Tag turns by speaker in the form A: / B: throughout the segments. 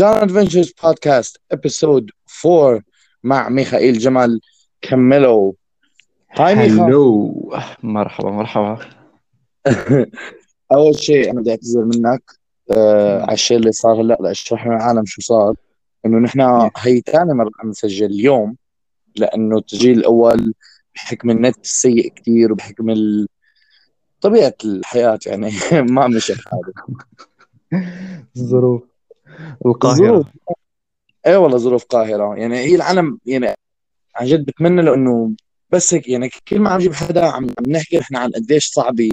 A: John Adventures podcast episode 4 مع ميخائيل جمال. كملوا. hi
B: hello. مرحبا مرحبا.
A: أول شيء أنا بدي أعتذر منك. آه على الشيء اللي صار هلأ أشرح للعالم شو صار. إنه نحن هي ثاني مرة عم نسجل اليوم. لأنه التسجيل الأول بحكم النت السيء كثير وبحكم ال... طبيعة الحياة يعني ما مشى الحال
B: الظروف القاهرة.
A: ظروف. اي والله ظروف قاهرة. يعني هي العالم يعني عن جد بتمنى له إنه بس هيك يعني كل ما عم نجيب حدا عم نحكي إحنا عن قديش صعبه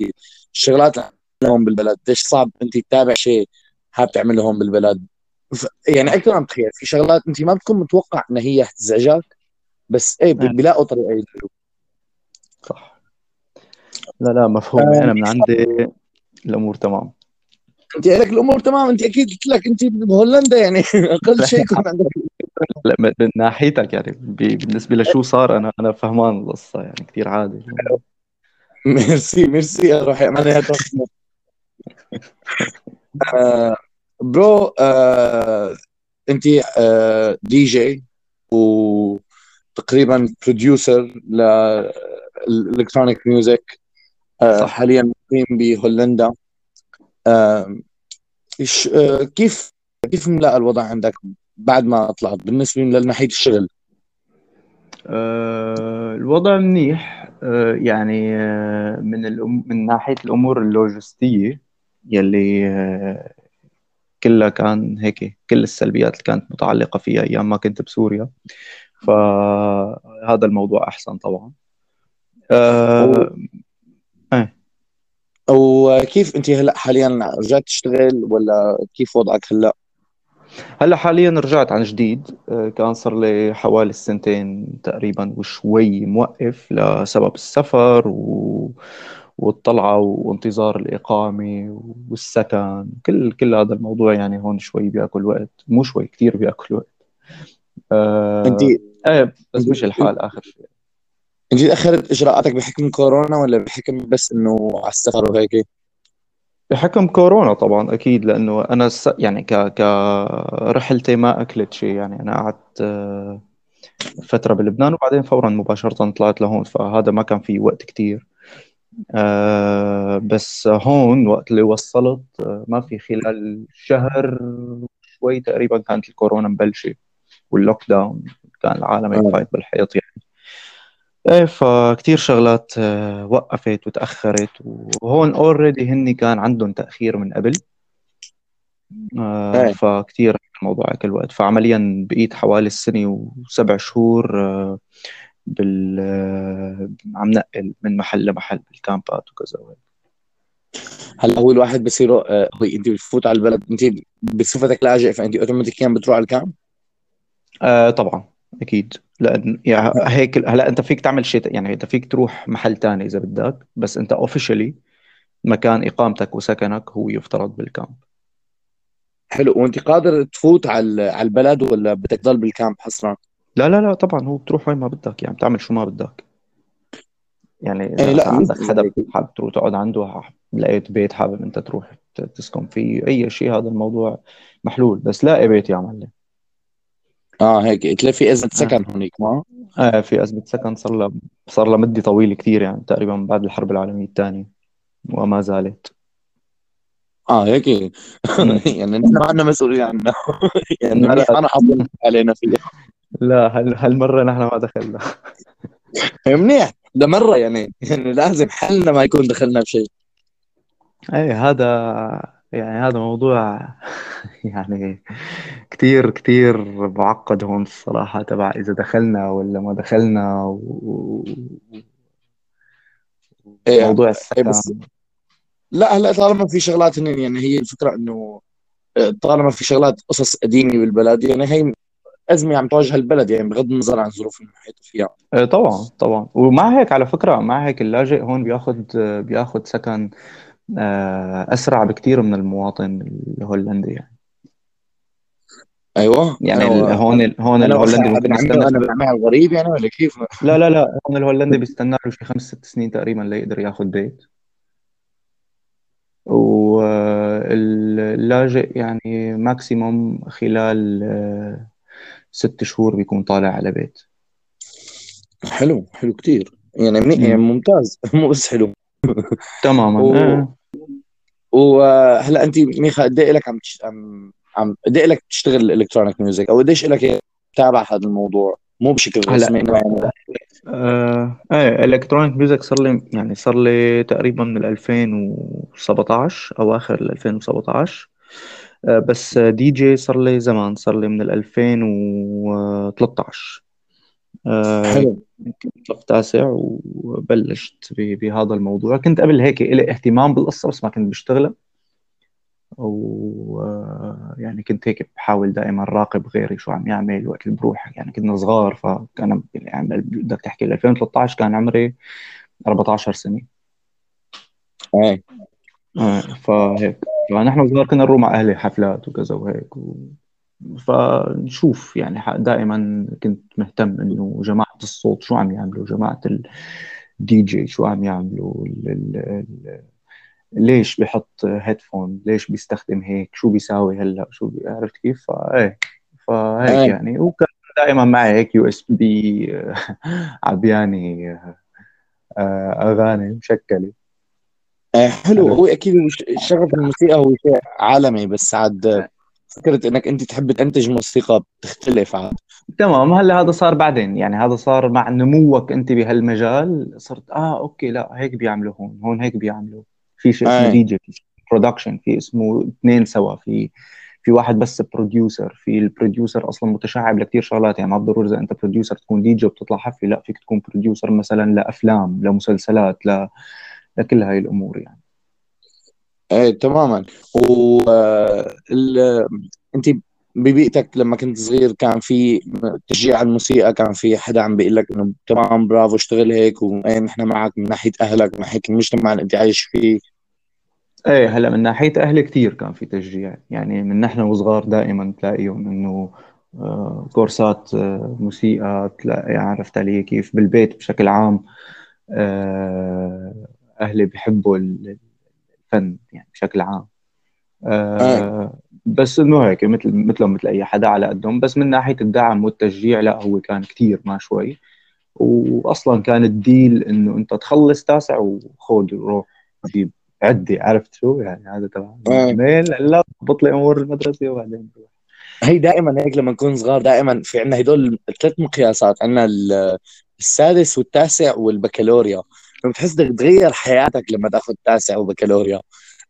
A: الشغلات اللي هون بالبلد قديش صعب أنت تتابع شيء حابب تعمله هون بالبلد. يعني أكثر عم تخيل في شغلات أنت ما بتكون متوقع ان هي تزعجك بس إيه
B: نعم.
A: بيلاقوا طريقة يدلوا
B: صح. لا لا مفهوم. أنا من عندي الأمور تمام.
A: انت لك الأمور تمام انت أكيد قلت لك انت بهولندا يعني أقل شيء يكون عندك
B: لا من ناحيتك يعني ب- بالنسبة لشو صار أنا أنا فهمان القصة يعني كثير عادي
A: ميرسي ميرسي يا روحي معناها تفهم. آه bro آه انت آه دي جي وتقريبا producer للالكترونيك ميوزك آه. حاليا مقيم بهولندا إيش آه كيف كيف ملاقى الوضع عندك بعد ما طلعت بالنسبة لناحيه الشغل.
B: أه الوضع منيح. أه يعني من الأم من ناحية الأمور اللوجستية يلي أه كلها كان هيك كل السلبيات اللي كانت متعلقة فيها أيام ما كنت بسوريا. فهذا الموضوع أحسن طبعا. أه
A: وكيف أنت هلأ حاليا رجعت تشتغل ولا كيف وضعك هلأ؟
B: هلأ حاليا رجعت عن جديد. أه كان صار لي حوالي السنتين تقريبا وشوي موقف لسبب السفر و... والطلعة وانتظار الإقامة والسكن. كل كل هذا الموضوع يعني هون شوي بيأكل وقت. مو شوي كثير بيأكل وقت. أه
A: انت
B: إيه بس مش الحال آخر شيء
A: انت اخرت اجراءاتك بحكم كورونا ولا بحكم بس انه على السفر وهيك؟
B: بحكم كورونا طبعا أكيد لأنه أنا س... يعني ك ك رحلتي ما أكلت شيء يعني أنا قعدت آه، فترة بلبنان وبعدين فورا مباشرة طلعت لهون فهذا ما كان في وقت كتير. آه، بس هون وقت اللي وصلت آه، ما في خلال شهر شوي تقريبا كانت الكورونا مبلشة وال lockdown كان العالم هيك
A: آه.
B: فايت بالحيط يعني. إيه فكتير شغلات آه، وقفت وتأخرت وهون already هني كان عندهم تأخير من قبل. آه،
A: إيه.
B: فكتير الموضوع أكل وقت فعمليا بقيت حوالي السنة وسبع شهور آه، بال آه، عم نقل من محل لمحل بال camp ات وكذا
A: هلا هو الواحد بصير آه، هو انت بتفوت على البلد انت بصفتك لاجئ فانت اوتوماتيكيا بتروح على ال camp
B: آه طبعا أكيد. لأن يعني هيك هلا أنت فيك تعمل شيء يعني أنت فيك تروح محل تاني إذا بدك بس أنت officially مكان إقامتك وسكنك هو يفترض بال camp.
A: حلو. وأنت قادر تفوت على على البلد ولا بدك تضل بال camp حصرا؟
B: لا لا لا طبعا هو بتروح وين ما بدك يعني بتعمل شو ما بدك. يعني
A: إيه،
B: اذا
A: لا،
B: مثلا عندك حدا. حابب تروح تقعد عنده لقيت بيت حابب أنت تروح تسكن فيه أي شيء هذا الموضوع محلول بس لاقي بيت يا معلم.
A: آه هيك. تلاقي في ازمه سكن هونيك ما؟
B: آه في أزمة سكن صار لها صار لها مدة طويلة كثير يعني تقريبا بعد الحرب العالمية الثانية وما زالت.
A: آه هيك. يعني نحن ما عندنا مسؤولية عنها يعني
B: لا،.
A: أنا حاطين علينا فيها
B: لا هال هالمرة نحن ما دخلنا.
A: منيح. ده مرة يعني. يعني لازم حلنا ما يكون دخلنا بشيء.
B: إيه هذا يعني هذا موضوع يعني كثير كثير معقد هون الصراحة تبع إذا دخلنا ولا ما دخلنا و...
A: إيه،
B: موضوع
A: إيه،
B: السكن.
A: بس لا هلا طالما في شغلات هن يعني هي الفكرة إنه آه، طالما في شغلات قصص قديمة بالبلد يعني هي أزمة عم تواجه البلد يعني بغض النظر عن الظروف المحيطه فيها.
B: إيه طبعا طبعا. ومع هيك على فكرة مع هيك اللاجئ هون بياخد بياخد سكن آه، أسرع بكثير من المواطن الهولندي يعني.
A: أيوه.
B: يعني
A: أنا-
B: ال- هون ال- هون
A: أنا
B: الهولندي ممكن يستنى
A: عمي الغريب يعني ولا كيف؟
B: لا لا لا. هون الهولندي بيستنى له شي خمس ست سنين تقريبا ليقدر ياخذ بيت. اللاجئ يعني maximum خلال آه، ست شهور بيكون طالع على بيت.
A: حلو حلو كتير. يعني يعني ممتاز. مو بس حلو.
B: تماما.
A: و...
B: آه.
A: وهلا انت ميخا قد إيه لك عم عم عم قد إيه لك تشتغل electronic music أو قديش لك تتابع هذا الموضوع؟ مو بشكل رسمي
B: هلا آه إيه electronic music صار لي يعني صار لي تقريبا من 2017 اواخر 2017 آه بس دي جي صار لي زمان صار لي من 2013 آه حلو. كنت صف تاسع وبلشت بهذا الموضوع. كنت قبل هيك إلي اهتمام بالقصة بس ما كنت بشتغلها. و يعني كنت هيك بحاول دائما راقب غيري شو عم يعمل وقت اللي بروح. يعني كنا صغار فكان يعني بدك تحكي 2013 كان عمري 14 سنة.
A: إيه
B: إيه فهيك. فنحن صغار كنا نروح مع أهلي حفلات وكذا وهيك و... فنشوف يعني دائما كنت مهتم إنه جماعة الصوت شو عم يعملوا جماعة الدي جي شو عم يعملوا ال ال ال ليش بيحط headphone ليش بيستخدم هيك شو بيساوي هلأ شو بي... عرفت كيف؟ فايه فهيك. يعني. وكان دائما معي هيك USB عبياني آه، أغاني مشكلة.
A: آه، حلو. هو أكيد شغف الموسيقى هو شيء عالمي بس عاد فكرة إنك أنت تحب تنتج موسيقى بتختلف عاد.
B: تمام هلا هذا صار بعدين يعني هذا صار مع نموك أنت بهالمجال صرت آه okay لا هيك بيعملوا هون هون هيك بيعملوا. في شيء اسمه دي جي في production في اسمه اثنين سوا في في واحد بس producer في ال producer أصلا متشعب لكثير شغلات يعني ما بالضرورة إذا أنت producer تكون دي جي وبتطلع حفلة لا فيك تكون producer مثلا لأفلام لمسلسلات ل... لكل هاي الأمور يعني.
A: إيه تماما. و ال... أنت ببيئتك لما كنت صغير كان في تشجيع على الموسيقى كان في حدا عم بيقول لك إنه تمام برافو اشتغل هيك وايه نحن معك من ناحية أهلك من ناحية المجتمع اللي أنت عايش فيه.
B: إيه هلأ من ناحية أهلي كثير كان في تشجيع. يعني من نحن وصغار دائما تلاقيهم إنه آه، كورسات آه، موسيقى تلاقي عرفت علي كيف؟ بالبيت بشكل عام آه، أهلي بحبوا الفن يعني بشكل عام. آه. بس إنه هيك مثل مثلهم مثل أي حدا على قدهم. بس من ناحية الدعم والتشجيع لا هو كان كثير ما شوي. واصلا كان الديل إنه أنت تخلص تاسع وخذ روح جيب عدي عرفت شو؟ يعني هذا تبع ميل لا ضبط لي أمور المدرسة وبعدين
A: هي دائما هيك لما نكون صغار دائما في عندنا هدول ثلاث مقياسات. عندنا السادس والتاسع والبكالوريا. بتحس بدك تغير حياتك لما تاخذ تاسع وبكالوريا.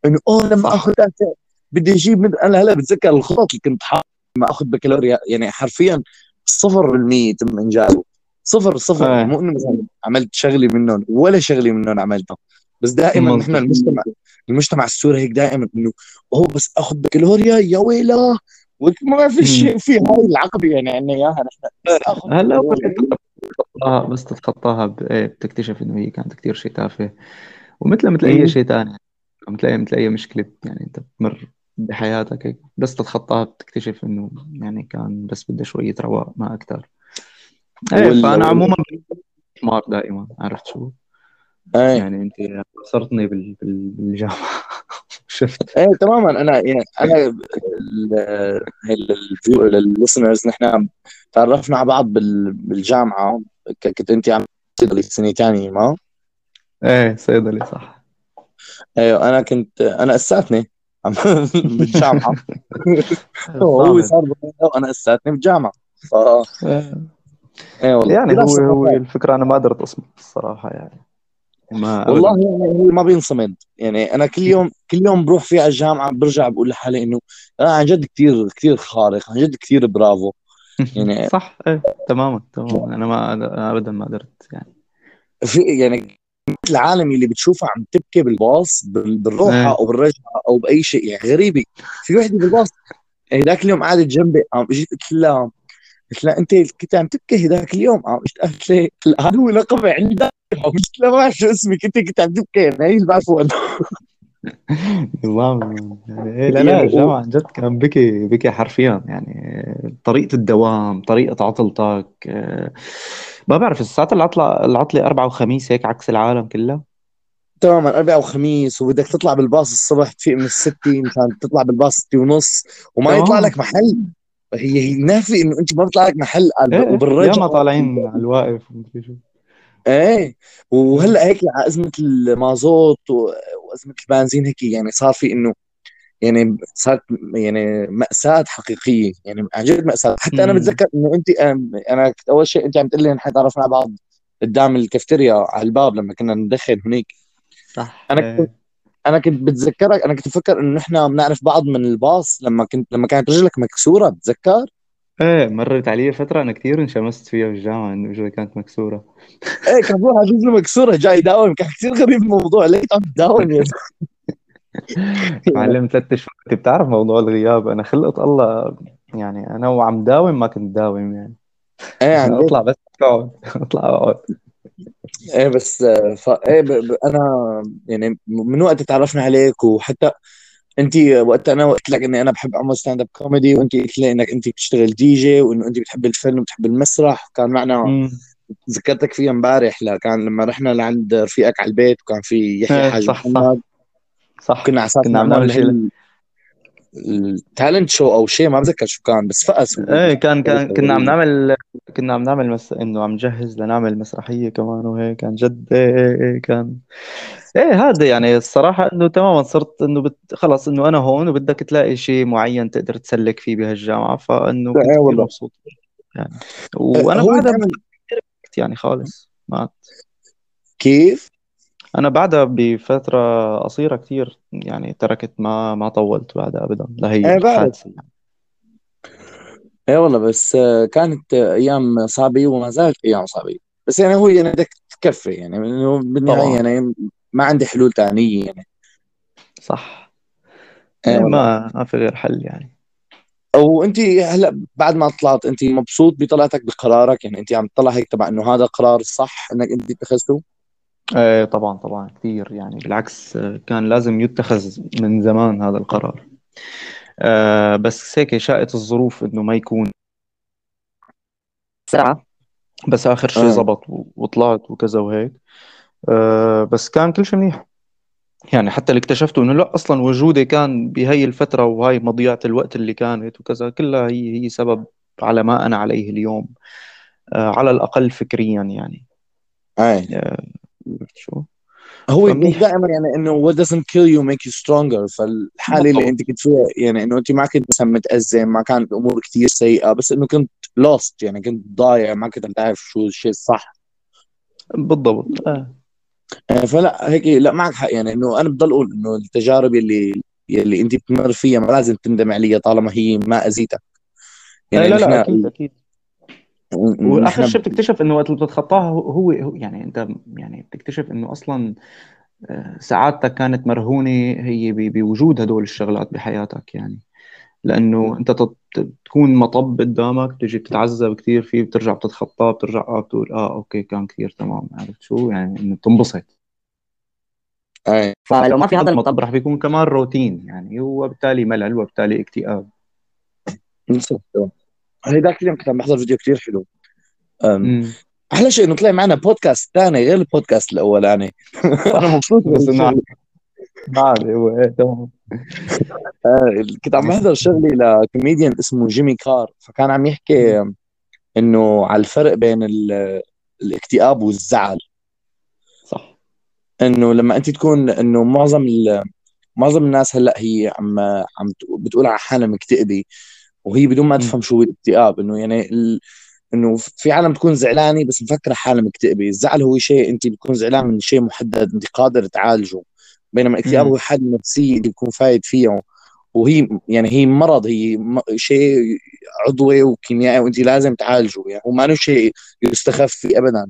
A: إنه أوه لما اخذ تاسع بدي أجيب من أنا هلأ بتذكر الخطط اللي كنت حاط لما اخذ بكالوريا. يعني حرفيا صفر بالمية تم إنجازه. صفر صفر. آه. مو إنه مثلا عملت شغلة منهم ولا شغلة منهم عملتها. بس دائما نحن المجتمع المجتمع السوري هيك دائما إنه أوه بس اخذ بكالوريا؟ يا ويلا ما في شيء في هاي العقبة يعني عندنا إياها نحن.
B: هلأ تتخطاها بس تتخطاها إيه، بتكتشف إنه هي كانت كثير شيء تافه. ومثل مثل أي شيء ثاني مثل أي مثل أي مشكلة يعني أنت بتمر بحياتك هيك بس تتخطاها بتكتشف إنه يعني كان بس بده شوية رواق ما أكثر إيه فأنا عموما مار دائما عرفت شو؟
A: إيه.
B: يعني أنت صرتني بالجامعة.
A: شفت. إيه تماما. أنا يعني أنا للليسنرز نحن تعرفنا على بعض بالجامعة. كنت أنت عم صيدلي سنة ثانية ما؟
B: إيه صيدلي صح.
A: أيوه أنا كنت أنا أساتني. بالجامعة. هو صار وأنا أساتني بالجامعة. ف
B: إيه. والله يعني هو هو الفكرة أنا ما قدرت أصمت الصراحة يعني.
A: ما والله يعني هو ما بينصمد. يعني أنا كل يوم كل يوم بروح فيه على الجامعة برجع بقول لحالي إنه أنا عن جد كثير كثير خارق عن جد كثير برافو.
B: يعني صح إيه تماما تماما. أنا ما أنا ابدا ما قدرت يعني.
A: في يعني العالم اللي بتشوفها عم تبكي بالباص بالروحة إيه. أو بالرجعة أو بأي شيء يعني غريبة. في وحدة بالباص يعني ذاك اليوم قعدت جنبي قام اجيت قلت لها قلت لها أنت كنت عم تبكي ذاك اليوم؟ قام إجت قالت لي هذا هو لقبي عندك. قلت لها ما بعرف شو اسمك انت كنت عم تبكي يعني هي اللي بعرفه
B: نظام يعني لا لا الجامعة عن جد كان بكي بكي حرفيا يعني طريقة الدوام طريقة عطلتك ما بعرف الساعات العطلة العطلة أربعة وخميس هيك عكس العالم كلها
A: تماما اربعاء وخميس وبدك تطلع بالباص الصبح تفيق من الستة مشان تطلع بالباص ستة ونص وما
B: تمام.
A: يطلع لك محل. هي هي نافي إنه أنت ما بيطلع لك محل
B: إيه إيه
A: وبالرجعة
B: ياما طالعين على الواقف ومدري شو.
A: إيه. وهلأ هيك على أزمة المازوت وأزمة البنزين هيك يعني صار في إنه يعني صارت يعني مأساة حقيقية يعني عن جد مأساة. حتى أنا. بتذكر إنه أنت أنا كنت أول شيء أنت عم تقول لي نحن تعرفنا على بعض قدام الكافتيريا على الباب لما كنا ندخن هناك
B: صح.
A: أنا كنت
B: إيه
A: أنا كنت بتذكرك أنا كنت بفكر إنه نحن بنعرف بعض من الباص لما كنت لما كانت رجلك مكسورة بتذكر؟
B: إيه مرت علي فترة أنا كثير انشمست فيها بالجامعة إنه رجلي كانت مكسورة.
A: إيه كان في واحد رجله مكسورة جاي يداوم كان كثير غريب الموضوع ليش عم تداوم يا؟
B: معلم ثلاث شهور أنت بتعرف موضوع الغياب؟ أنا خلقت الله يعني أنا وعم داوم ما كنت داوم يعني.
A: عن جد
B: أطلع بس أقعد أطلع أقعد.
A: إيه بس آه، ف إيه ب... ب... أنا يعني من وقت تعرفنا عليك وحتى انت وقت أنا قلت لك اني أنا بحب اعمل stand up comedy وانت قلت لي انك انت بتشتغل دي جي وإنه انت بتحب الفن وبتحب المسرح. وكان معنا ذكرتك فيها امبارح لا كان لما رحنا لعند رفيقك على البيت وكان في يحيى
B: إيه
A: حاج
B: صح
A: محمد.
B: صح.
A: كنا على أساس
B: كنا عم
A: نعمل التالنت شو أو شيء ما بتذكر شو كان بس فقس.
B: إيه كان كان كنا عم. نعمل كنا عم نعمل مس... إنه عم نجهز لنعمل مسرحية كمان وهيك كان جد إيه إيه إيه كان إيه هذا يعني الصراحة إنه تماما صرت إنه بت... خلص إنه أنا هون وبدك تلاقي شيء معين تقدر تسلك فيه بهالجامعة فإنه كنت
A: إيه
B: كثير
A: والله.
B: مبسوط يعني. وأنا
A: هو
B: بعدها بفترة يعني خالص ما
A: كيف؟
B: أنا بعدها بفترة قصيرة كثير يعني تركت ما ما طولت بعدها ابدا لهي
A: إيه بعرف
B: الحادثة يعني.
A: إيه والله بس آه، كانت آه، أيام صعبة وما زالت أيام صعبة. بس يعني هو يعني بدك تكفي يعني إنه بالنهاية
B: طبعا.
A: يعني ما عندي حلول ثانية يعني
B: صح. إيه
A: والله
B: ما ما في غير حل يعني.
A: أو انت هلا بعد ما طلعت انت مبسوط بطلعتك بقرارك؟ يعني انت عم تطلع هيك تبع انه هذا قرار صح انك انت اتخذته؟
B: إيه طبعا طبعا كثير يعني. بالعكس آه، كان لازم يتخذ من زمان هذا القرار. آه بس هيك شاءت الظروف إنه ما يكون. ساعة. بس آخر شيء
A: آه.
B: زبط و- وطلعت وكذا وهيك. آه بس كان كل شيء منيح. يعني حتى اللي اكتشفته إنه لا أصلا وجودي كان بهي الفترة وهاي مضيعة الوقت اللي كانت وكذا كلها هي هي سبب على ما أنا عليه اليوم آه على الأقل فكريا يعني.
A: إيه
B: آه شو؟
A: هو دائما يعني إنه what doesn't kill you make you stronger. فالحالة اللي أنت كنت فيها يعني إنه أنت ما كنت مثلا متأزم ما كانت الأمور كثير سيئة بس إنه كنت lost يعني كنت ضايع ما كنت عارف شو الشيء الصح.
B: بالضبط. آه.
A: آه، فلا هيك لا معك حق. يعني إنه أنا بضل أقول إنه التجارب اللي اللي أنت بتمر فيها ما لازم تندم عليها طالما هي ما
B: أذيتك.
A: يعني
B: لا لا
A: نحن
B: أكيد أكيد.
A: وآخر
B: شيء بتكتشف إنه وقت اللي بتتخطاها هو يعني أنت يعني بتكتشف إنه أصلا آه، سعادتك كانت مرهونة هي بوجود هدول الشغلات بحياتك يعني. لأنه أنت تكون مطب قدامك بتجي بتتعذب كثير فيه بترجع بتتخطاه بترجع آه بتقول آه أوكي كان كثير تمام عرفت شو؟ يعني إنه بتنبسط.
A: أي.
B: فلو ما في هذا المطب رح بيكون كمان روتين يعني وبالتالي ملل وبالتالي اكتئاب.
A: هيداك اليوم كنت عم بحضر فيديو كثير حلو. أحلى شيء إنه طلع معنا بودكاست ثاني غير البودكاست الأولاني. أنا
B: صح
A: مبسوط
B: بس
A: إنه
B: عادي هو إيه تمام.
A: آه، كنت عم بحضر شغلي لكوميديان اسمه جيمي كار فكان عم يحكي إنه على الفرق بين ال- الاكتئاب والزعل.
B: صح.
A: إنه لما أنت تكون إنه معظم ال- معظم الناس هلأ هي عم عم بتقول على حالها مكتئبة وهي بدون ما تفهم شو هو الاكتئاب. إنه يعني ال... إنه في عالم تكون زعلانة بس مفكرة حالها مكتئبة. الزعل هو شيء أنت بتكون زعلان من شيء محدد أنت قادر تعالجه. بينما الاكتئاب هو حالة نفسيه انت بتكون فايت فيها وهي يعني هي مرض هي شيء عضوي وكيميائي وانت لازم تعالجه يعني هو ما شيء يستخف فيه ابدا.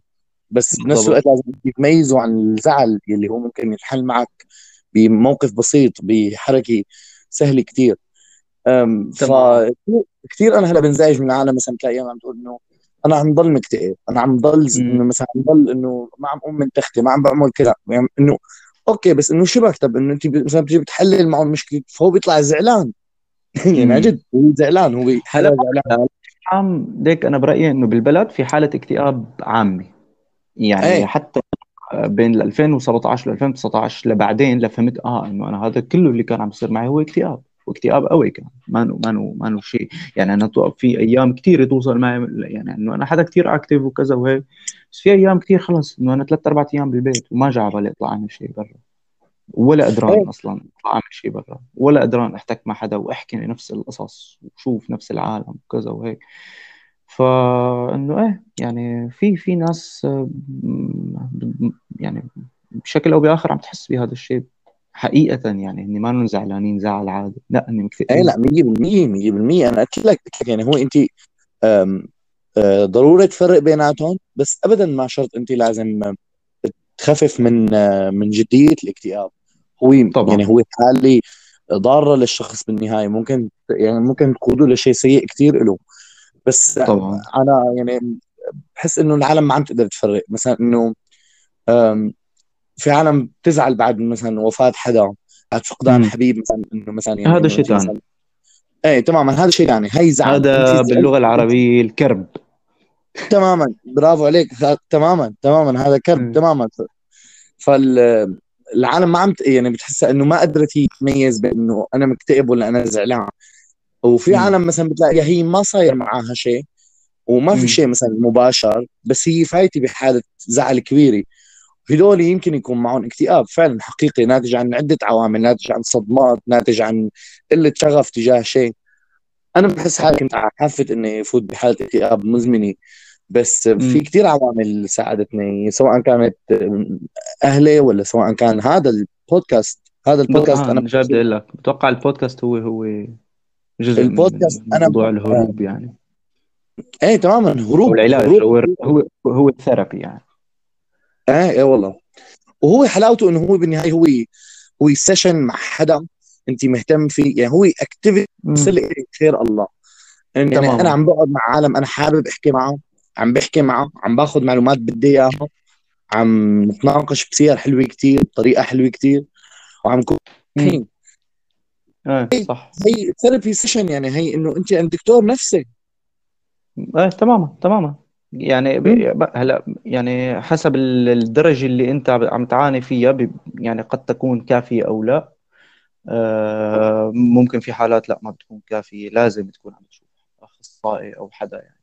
A: بس بنفس الوقت لازم تميزه عن الزعل اللي هو ممكن ينحل معك بموقف بسيط بحركة سهلة كثير فكثير أنا هلأ بنزعج من العالم مثلا تلاقي أيام عم تقول إنه أنا عم ضل مكتئب أنا عم ضل
B: إنه
A: مثلا عم ضل إنه ما عم أقوم من تختي ما عم بعمل كذا يعني إنه أوكي بس انه شو بكتب انه انت مثلا بتجي بتحلل معه المشكلة فهو بيطلع زعلان. يعني عن جد هو زعلان هو حاله زعلان.
B: عام ديك أنا برأيي إنه بالبلد في حالة اكتئاب عامة. يعني
A: إيه.
B: حتى بين 2017 و 2019 لبعدين لفهمت آه إنه أنا هذا كله اللي كان عم يصير معي هو اكتئاب. واكتئاب قوي كان ما ما ما ما شيء. يعني أنا في أيام كثيره توصل معي يعني إنه أنا حدا كثير اكتف وكذا وهيك بس في أيام كثير خلص إنه أنا ثلاث أربع أيام بالبيت وما جا على بالي اطلع أعمل شيء برا. ولا قدران إيه. أصلا اطلع أعمل شيء برا. ولا قدران أحتك مع حدا وأحكي نفس القصص وشوف نفس العالم وكذا وهيك. فانه إيه يعني في في ناس يعني بشكل أو بآخر عم تحس بهذا الشيء. حقيقة يعني اني ما زعلانين زعل عادي لا اني
A: مكتئبين إيه لا 100% 100% أنا قلت لك يعني هو انت آه، ضروري تفرق بيناتهم بس ابدا ما شرط انت لازم تخفف من آه، من جدية الاكتئاب. هو طبعا. يعني هو حالي ضارة للشخص بالنهاية. ممكن يعني ممكن تقوده لشيء سيء كثير له. بس طبعا. أنا يعني بحس إنه العالم ما عم تقدر تفرق. مثلا إنه في عالم تزعل بعد مثلا وفاة حدا بعد فقدان حبيب مثلا إنه مثلا
B: يعني هذا شيء ثاني.
A: إيه تماما هذا شيء ثاني. هي زعل.
B: هذا باللغة العربية الكرب.
A: تماما. برافو عليك. تماما تماما هذا كرب. تماما. فالعالم ما عم يعني بتحسها إنه ما قدرت هي تميز بإنه أنا مكتئب ولا أنا زعلان. وفي عالم مثلا بتلاقيها هي ما صاير معاها شيء وما في شيء مثلا مباشر بس هي فايتة بحالة زعل كبيرة. هذول يمكن يكون معهم اكتئاب فعلا حقيقي ناتج عن عدة عوامل ناتج عن صدمات ناتج عن قلة شغف تجاه شيء. أنا بحس حالي كنت حافه إني أفوت بحالة اكتئاب مزمنة بس في كثير عوامل ساعدتني سواء كانت أهلي ولا سواء كان هذا البودكاست. هذا البودكاست
B: آه أنا جاد لك بتوقع البودكاست هو هو
A: جزء البودكاست
B: من موضوع أنا الهروب يعني.
A: إيه تماما هروب
B: العلاج هو هو هو ال therapy يعني.
A: إيه إيه والله. وهو حلاوته إنه هو بالنهاية هو هو session مع حدا أنت مهتم فيه. يعني هو activity خير الله. يعني تمام. أنا عم بقعد مع عالم أنا حابب أحكي معه عم بحكي معه عم باخذ معلومات بدي إياها عم نتناقش بسير حلوة كتير بطريقة حلوة كتير وعم نكون
B: إيه صح.
A: هي therapy session يعني هي إنه أنت عند دكتور نفسي
B: إيه تماما تماما. يعني هلا يعني حسب الدرجة اللي انت عم تعاني فيها يعني قد تكون كافية أو لا آه، ممكن في حالات لا ما بتكون كافية لازم تكون عم تشوف أخصائي أو حدا يعني.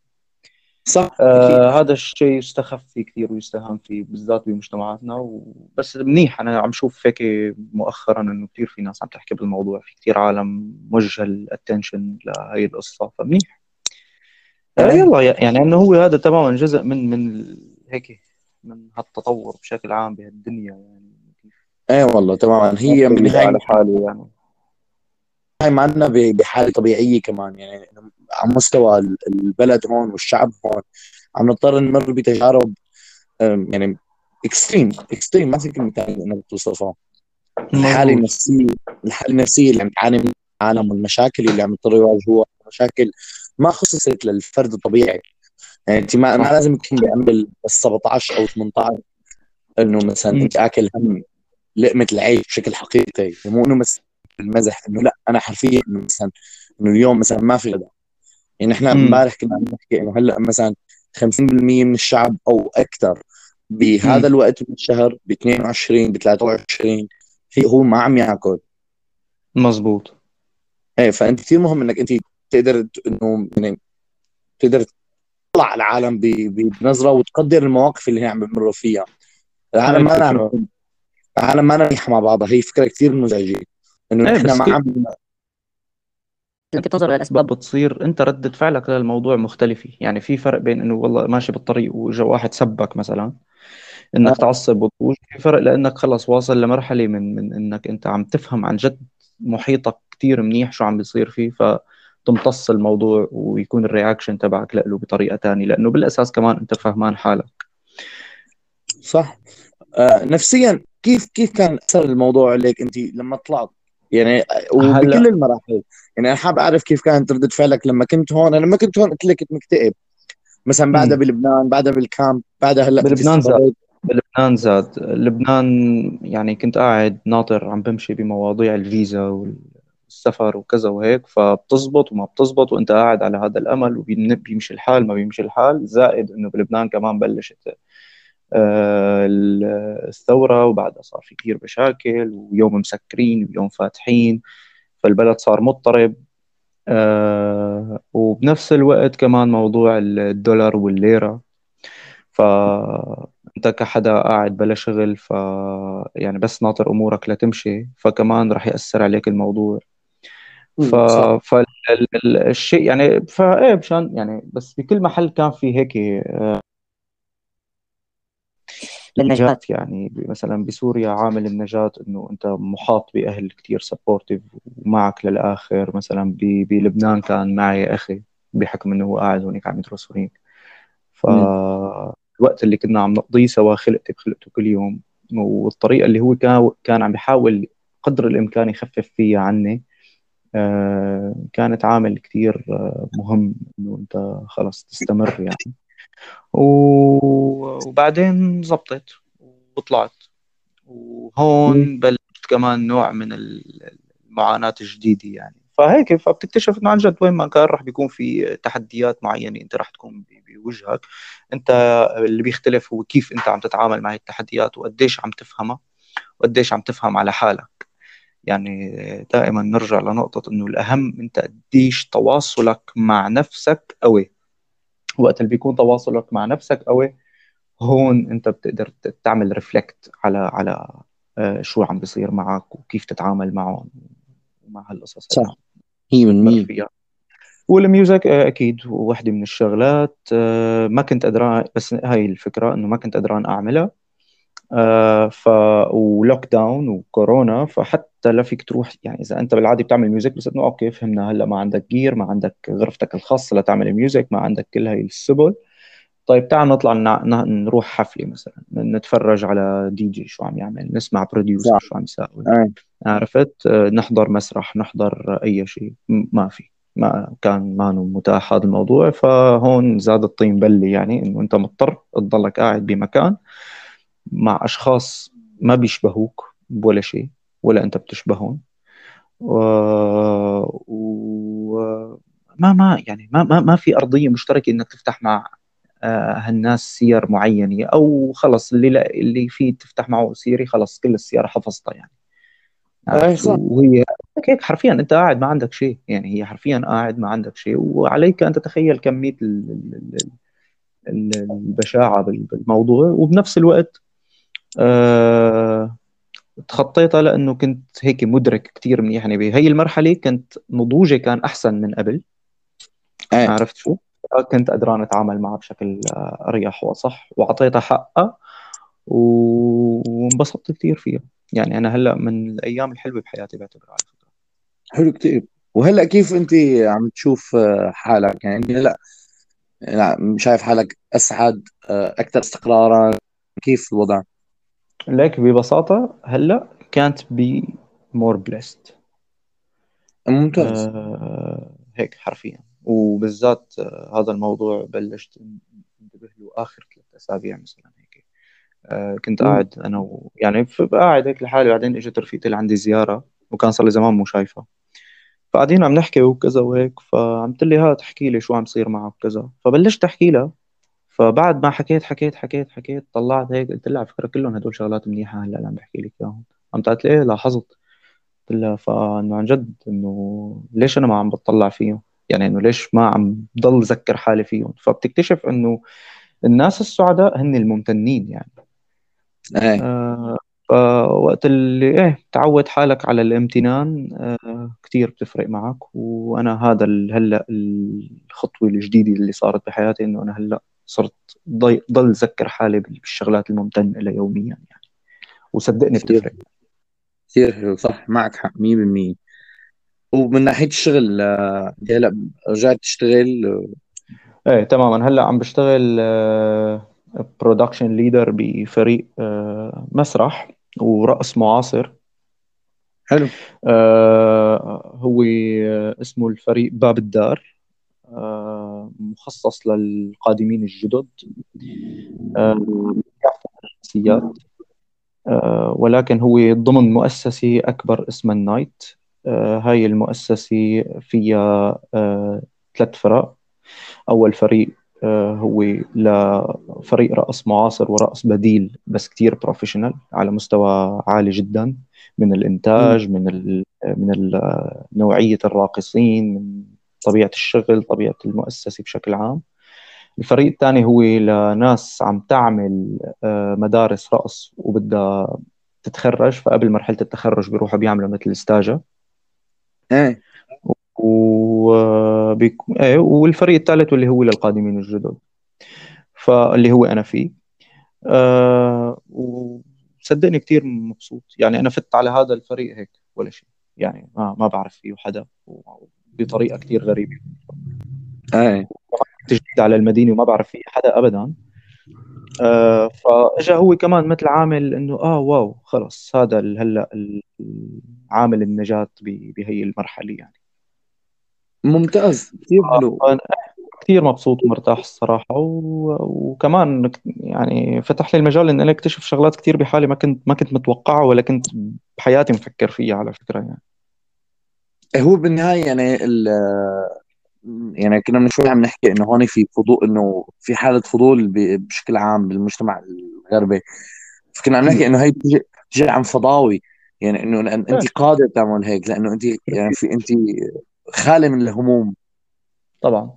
A: صح
B: آه هذا الشيء يستخف فيه كثير ويستهان فيه بالذات بمجتمعاتنا و... بس منيح أنا عم شوف هيك مؤخرا إنه كثير في ناس عم تحكي بالموضوع في كثير عالم موجه الاتنشن لهي القصة فمنيح. يلا يعني إنه هو هذا تماما جزء من من هيك من هالتطور بشكل عام بهالدنيا يعني.
A: إيه والله تماما. هي من
B: على حاله يعني.
A: هاي معنا بحالة طبيعية كمان يعني. على مستوى البلد هون والشعب هون عم نضطر نمر بتجارب يعني extreme extreme ما في كلمة ثانية إنك توصفها الحالة النفسية الحالة النفسية اللي عم تعاني من العالم والمشاكل اللي عم يضطروا يواجهوها مشاكل ما خصصت للفرد الطبيعي. يعني انت ما, ما لازم تكون بعمر ال 17 أو 18 إنه مثلا أنت آكل هم لقمة العيش بشكل حقيقي. مو إنه مثلا المزح إنه لا أنا حرفيا إنه مثلا إنه اليوم مثلا ما في غداء. يعني إحنا امبارح كنا عم نحكي إنه هلأ مثلا 50% من الشعب أو أكثر بهذا الوقت من الشهر ب 22 ب 23 هو ما عم ياكل.
B: مزبوط.
A: إيه فأنت كثير مهم إنك أنت تقدر إنه يعني تقدر تطلع على العالم بنظرة وتقدر المواقف اللي هي عم بمروا فيها. العالم ما العالم ما منيحه مع بعضها هي فكرة كثير مزعجة. إنه
B: إيه إحنا ما عم تنظر للاسباب بتصير أنت ردة فعلك للموضوع مختلفة. يعني في فرق بين إنه والله ماشي بالطريق وإجا واحد سبك مثلا إنك آه. تعصب وتقول في فرق لإنك خلص واصل لمرحلة من من إنك أنت عم تفهم عن جد محيطك كتير منيح شو عم بيصير فيه. فتمتص الموضوع ويكون ال reaction تبعك له بطريقة تانية لأنه بالأساس كمان أنت فهمان حالك.
A: صح. آه نفسيا كيف كيف كان أثر الموضوع عليك أنت لما طلعت؟ يعني وبكل المراحل. يعني أنا حابب أعرف كيف كانت ردة فعلك لما كنت هون. أنا لما كنت هون قلت لك كنت مكتئب. مثلا بعدها بلبنان بعدها بال camp بعدها هلأ
B: بلبنان زاد. بلبنان زاد. لبنان يعني كنت قاعد ناطر عم بمشي بمواضيع الفيزا والسفر وكذا وهيك فبتزبط وما بتزبط وانت قاعد على هذا الأمل وبيمشي الحال ما بيمشي الحال زائد إنه بلبنان كمان بلشت آه، الثورة وبعدها صار في كثير مشاكل ويوم مسكرين ويوم فاتحين فالبلد صار مضطرب آه، وبنفس الوقت كمان موضوع الدولار والليرة. فأنت كحدا قاعد بلا شغل ف يعني بس ناطر أمورك لتمشي فكمان رح يأثر عليك الموضوع. ف... فالشيء يعني فايه مشان يعني بس بكل محل كان في هيك آه، للنجاة. يعني مثلا بسوريا عامل النجاة إنه أنت محاط بأهل كثير supportive ومعك للآخر. مثلا بلبنان كان معي أخي بحكم إنه هو قاعد هونيك عم يدرس هونيك. فالوقت اللي كنا عم نقضيه سوا خلقتي بخلقته كل يوم. والطريقة اللي هو كان كان عم بيحاول قدر الإمكان يخفف فيها عني كانت عامل كثير آه، مهم إنه أنت خلص تستمر يعني. وبعدين زبطت وطلعت. وهون بلشت كمان نوع من المعاناة الجديدة يعني. فهيك فبتكتشف إنه عن جد وين ما كان راح بيكون في تحديات معينة أنت راح تكون بوجهك. أنت اللي بيختلف هو كيف أنت عم تتعامل مع التحديات وقديش عم تفهمها وقديش عم تفهم على حالك. يعني دائما نرجع لنقطة إنه الأهم انت قديش تواصلك مع نفسك قوي. وقت اللي بيكون تواصلك مع نفسك قوي هون أنت بتقدر تعمل ريفلكت على على آه، شو عم بيصير معك وكيف تتعامل معهم ومع هالقصص
A: صح. هي من مية
B: وال music آه، أكيد وحدة من الشغلات آه، ما كنت قدران بس هاي الفكرة إنه ما كنت قدران أعملها. ف و lockdown وكورونا فحتى لا فيك تروح يعني إذا أنت بالعادة بتعمل music بس إنه okay فهمنا هلأ ما عندك gear ما عندك غرفتك الخاصة لتعمل music ما عندك كل هاي السبل. طيب تعال نطلع نروح حفلة مثلا نتفرج على دي جي شو عم يعمل نسمع producer شو عم يساوي. عرفت؟ نحضر مسرح نحضر أي شيء ما في ما كان ما متاح هذا الموضوع. فهون زاد الطين بلي يعني إنه أنت مضطر تضلك قاعد بمكان. مع أشخاص ما بيشبهوك ولا شيء ولا أنت بتشبههم. و... و... ما ما يعني ما ما ما في أرضية مشتركة إنك تفتح مع آه، هالناس سير معينه أو خلص اللي لا اللي فيه تفتح معه سيري خلص كل السيارة حفظتها يعني.
A: اي صح.
B: وهي هيك حرفيا أنت قاعد ما عندك شيء. يعني هي حرفيا قاعد ما عندك شيء. وعليك أن تتخيل كمية البشاعة بالموضوع. وبنفس الوقت أه تخطيتها لأنه كنت هيك مدرك كثير منيح. يعني بهي المرحلة كنت نضوجي كان أحسن من قبل. أيه. عرفت شو؟ كنت قدران أتعامل معها بشكل اريح وصح واعطيتها حقها وانبسطت كثير فيها يعني أنا هلأ من الأيام الحلوة بحياتي بعتبرها على فكرة.
A: حلو كثير وهلأ كيف أنت عم تشوف حالك؟ يعني هلأ يعني شايف حالك أسعد أكثر استقرارا؟ كيف الوضع؟
B: لك ببساطة هلا couldn't be more blessed
A: ممتاز.
B: آه هيك حرفيا. وبالذات آه هذا الموضوع بلشت انتبه له آخر ثلاث أسابيع مثلا هيك. آه كنت. قاعد أنا و... يعني قاعد هيك لحالي. بعدين اجت رفيقتي اللي عندي زيارة وكان صار لي زمان مو شايفه. فقاعدين عم نحكي وكذا وهيك فعم تقول لي ها تحكي لي شو عم يصير معك كذا فبلشت أحكي لها. فبعد ما حكيت حكيت حكيت حكيت طلعت هيك قلت لها على فكرة كلهم هدول شغلات منيحة هلأ اللي عم بحكي لك إياهم. قام قالت لي إيه لاحظت. قلت لها فإنه عن جد إنه ليش أنا ما عم بطلع فيهم؟ يعني إنه ليش ما عم ضل ذكر حالي فيهم؟ فبتكتشف إنه الناس السعداء هن الممتنين يعني.
A: إيه. آه
B: فوقت اللي إيه تعود حالك على الامتنان آه كثير بتفرق معك وأنا هذا هلأ الخطوة الجديدة اللي صارت بحياتي إنه أنا هلأ صرت ضل ذكر حالي بالشغلات الممتنة لها يوميا يعني. وصدقني بتفرق.
A: كثير حلو صح معك حق 100% ومن ناحية الشغل آه، هلأ رجعت تشتغل
B: آه، إيه تماما. هلأ عم بشتغل production آه، leader بفريق مسرح ورقص معاصر.
A: حلو.
B: هو اسمه الفريق باب الدار. مخصص للقادمين الجدد. الشخصيات آه، ولكن هو ضمن مؤسسة أكبر اسمها النايت آه، هاي المؤسسة فيها آه، ثلاث فرق. أول فريق آه، هو لفريق رقص معاصر ورقص بديل بس كتير professional على مستوى عالي جدا. من الإنتاج من ال من ال نوعية الراقصين من طبيعة الشغل طبيعة المؤسسة بشكل عام. الفريق الثاني هو لناس عم تعمل آه، مدارس رقص وبدها تتخرج. فقبل مرحلة التخرج بيروحوا بيعملوا مثل استاجه
A: إيه.
B: و... بيك... إيه والفريق الثالث واللي هو للقادمين الجدد. فاللي هو أنا فيه. أه وصدقني كثير مبسوط. يعني أنا فت على هذا الفريق هيك ولا شيء. يعني ما ما بعرف فيه حدا. بطريقة كثير غريبة.
A: إيه
B: تجديد على المدينة وما بعرف فيه حدا ابدا. آه فإجا هو كمان مثل عامل إنه آه واو خلص هذا هلأ عامل النجاة بهي المرحلة يعني.
A: ممتاز. كثير حلو.
B: كثير مبسوط ومرتاح الصراحة. و... وكمان يعني فتح لي المجال إن أنا أكتشف شغلات كثير بحالي ما كنت ما كنت متوقعها ولا كنت بحياتي مفكر فيها على فكرة يعني.
A: هو بالنهاية يعني ال يعني كنا من شوي عم نحكي إنه هون في فضول إنه في حالة فضول بشكل عام بالمجتمع الغربي. فكنا عم نحكي إنه هي بتجي بتجي عن فضاوي. يعني إنه أنت إيه. قادر تعمل هيك لأنه أنت يعني في أنت خالي من الهموم.
B: طبعا.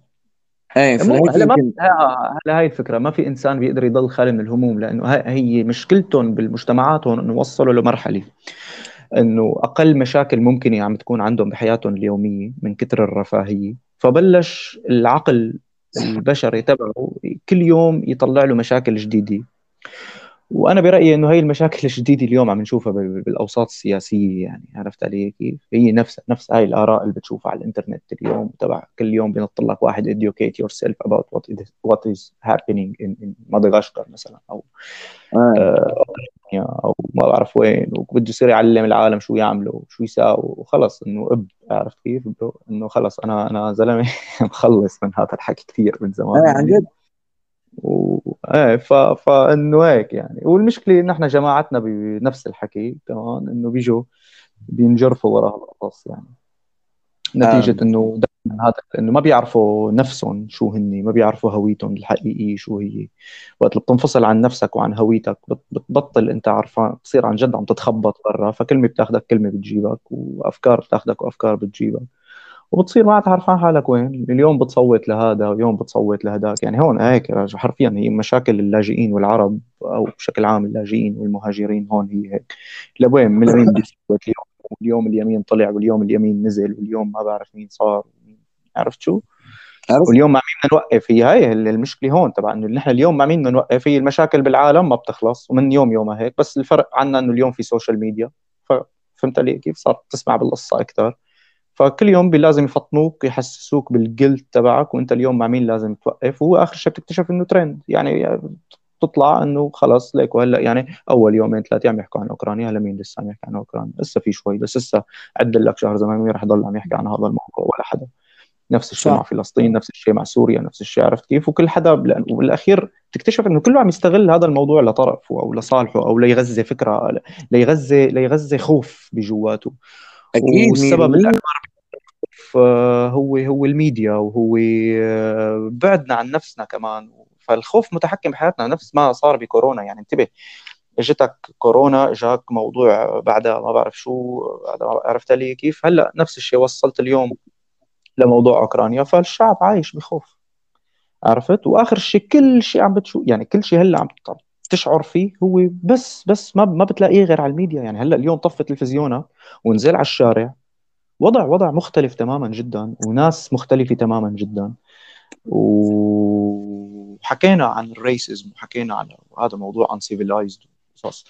A: إيه
B: هلا ما هلا هاي الفكرة. ما في إنسان بيقدر يضل خالي من الهموم لأنه هي مشكلتهم بالمجتمعات هون إنه وصلوا لمرحلة. إنه أقل مشاكل ممكنه عم تكون عندهم بحياتهم اليومية من كثر الرفاهية. فبلش العقل البشري تبعه كل يوم يطلع له مشاكل جديدة. وأنا برأيي إنه هي المشاكل الجديده اليوم عم نشوفها بالأوساط السياسية يعني عرفت علي كيف؟ هي نفس نفس هاي الآراء اللي بتشوفها على الإنترنت اليوم تبع كل يوم بينط لك واحد educate yourself about what is, what is happening in, in مدغشقر مثلا أو آه. آه أو ما بعرف وين وبده يصير يعلم العالم شو يعملوا شو يساووا وخلص إنه اب عرفت كيف؟ إنه خلص أنا أنا زلمة مخلص من هذا الحكي كثير من زمان
A: آه عن جد
B: و... إيه ف... فإنه هيك يعني. والمشكلة انه إحنا جماعتنا بنفس الحكي كمان إنه بيجوا بينجرفوا وراء القصص يعني. نتيجة آه. انه هذا إنه ما بيعرفوا نفسهم شو هن ما بيعرفوا هويتهم الحقيقية شو هي. وقت اللي بتنفصل عن نفسك وعن هويتك بتبطل أنت عارفان بتصير عن جد عم تتخبط برا فكلمه بتاخذك كلمة بتجيبك وأفكار بتاخذك وأفكار بتجيبك. وبتصير ما تعرف عن حالك وين. اليوم بتصوت لهذا واليوم بتصوت لهداك يعني هون هيك حرفيا هي مشاكل اللاجئين والعرب أو بشكل عام اللاجئين والمهاجرين هون هي هيك. لوين؟ من وين بتصوت اليوم؟ واليوم اليمين طلع واليوم اليمين نزل واليوم ما بعرف مين صار. عرفت شو؟ عرفت. واليوم مع مين بدنا نوقف. هي هاي المشكلة هون تبع إنه نحن اليوم مع مين بدنا نوقف. هي المشاكل بالعالم ما بتخلص ومن يوم يومها هيك. بس الفرق عنا إنه اليوم في social media فهمت علي كيف صار؟ تسمع بالقصة أكثر فكل يوم لازم يفطنوك يحسسوك بال guilt تبعك وانت اليوم مع مين لازم توقف؟ وهو آخر شيء بتكتشف إنه ترند يعني تطلع إنه خلص ليك. وهلأ يعني أول يومين ثلاثة عم يحكوا عن أوكرانيا هلأ مين لسه عم يحكي عن أوكرانيا؟ لسه في شوي بس لسه عدل لك شهر زمان مين رح يضل عم يحكي عن هذا الموضوع ولا حدا. نفس الشيء مع فلسطين نفس الشيء مع سوريا نفس الشيء عرفت كيف؟ وكل حدا بالاخير تكتشف إنه كله عم يستغل هذا الموضوع لطرفه أو لصالحه أو ليغذي فكرة ليغذي ليغذي خوف بجواته.
A: أكيد.
B: والسبب الأكبر هو هو الميديا وهو آه، بعدنا عن نفسنا كمان. فالخوف متحكم بحياتنا نفس ما صار بكورونا. يعني انتبه اجتك كورونا اجاك موضوع بعدها ما بعرف شو عرفت لي كيف. هلأ نفس الشيء وصلت اليوم لموضوع أوكرانيا. فالشعب عايش بخوف عرفت؟ وآخر شيء كل شيء عم بتشوف يعني كل شيء هلأ عم تشعر فيه هو بس بس ما ما بتلاقيه غير على الميديا. يعني هلأ اليوم طفت تلفزيونك ونزل على الشارع وضع وضع مختلف تماما جدا وناس مختلفة تماما جدا. وحكينا عن الريسزم وحكينا عن هذا موضوع عن سيفيلايزد قصص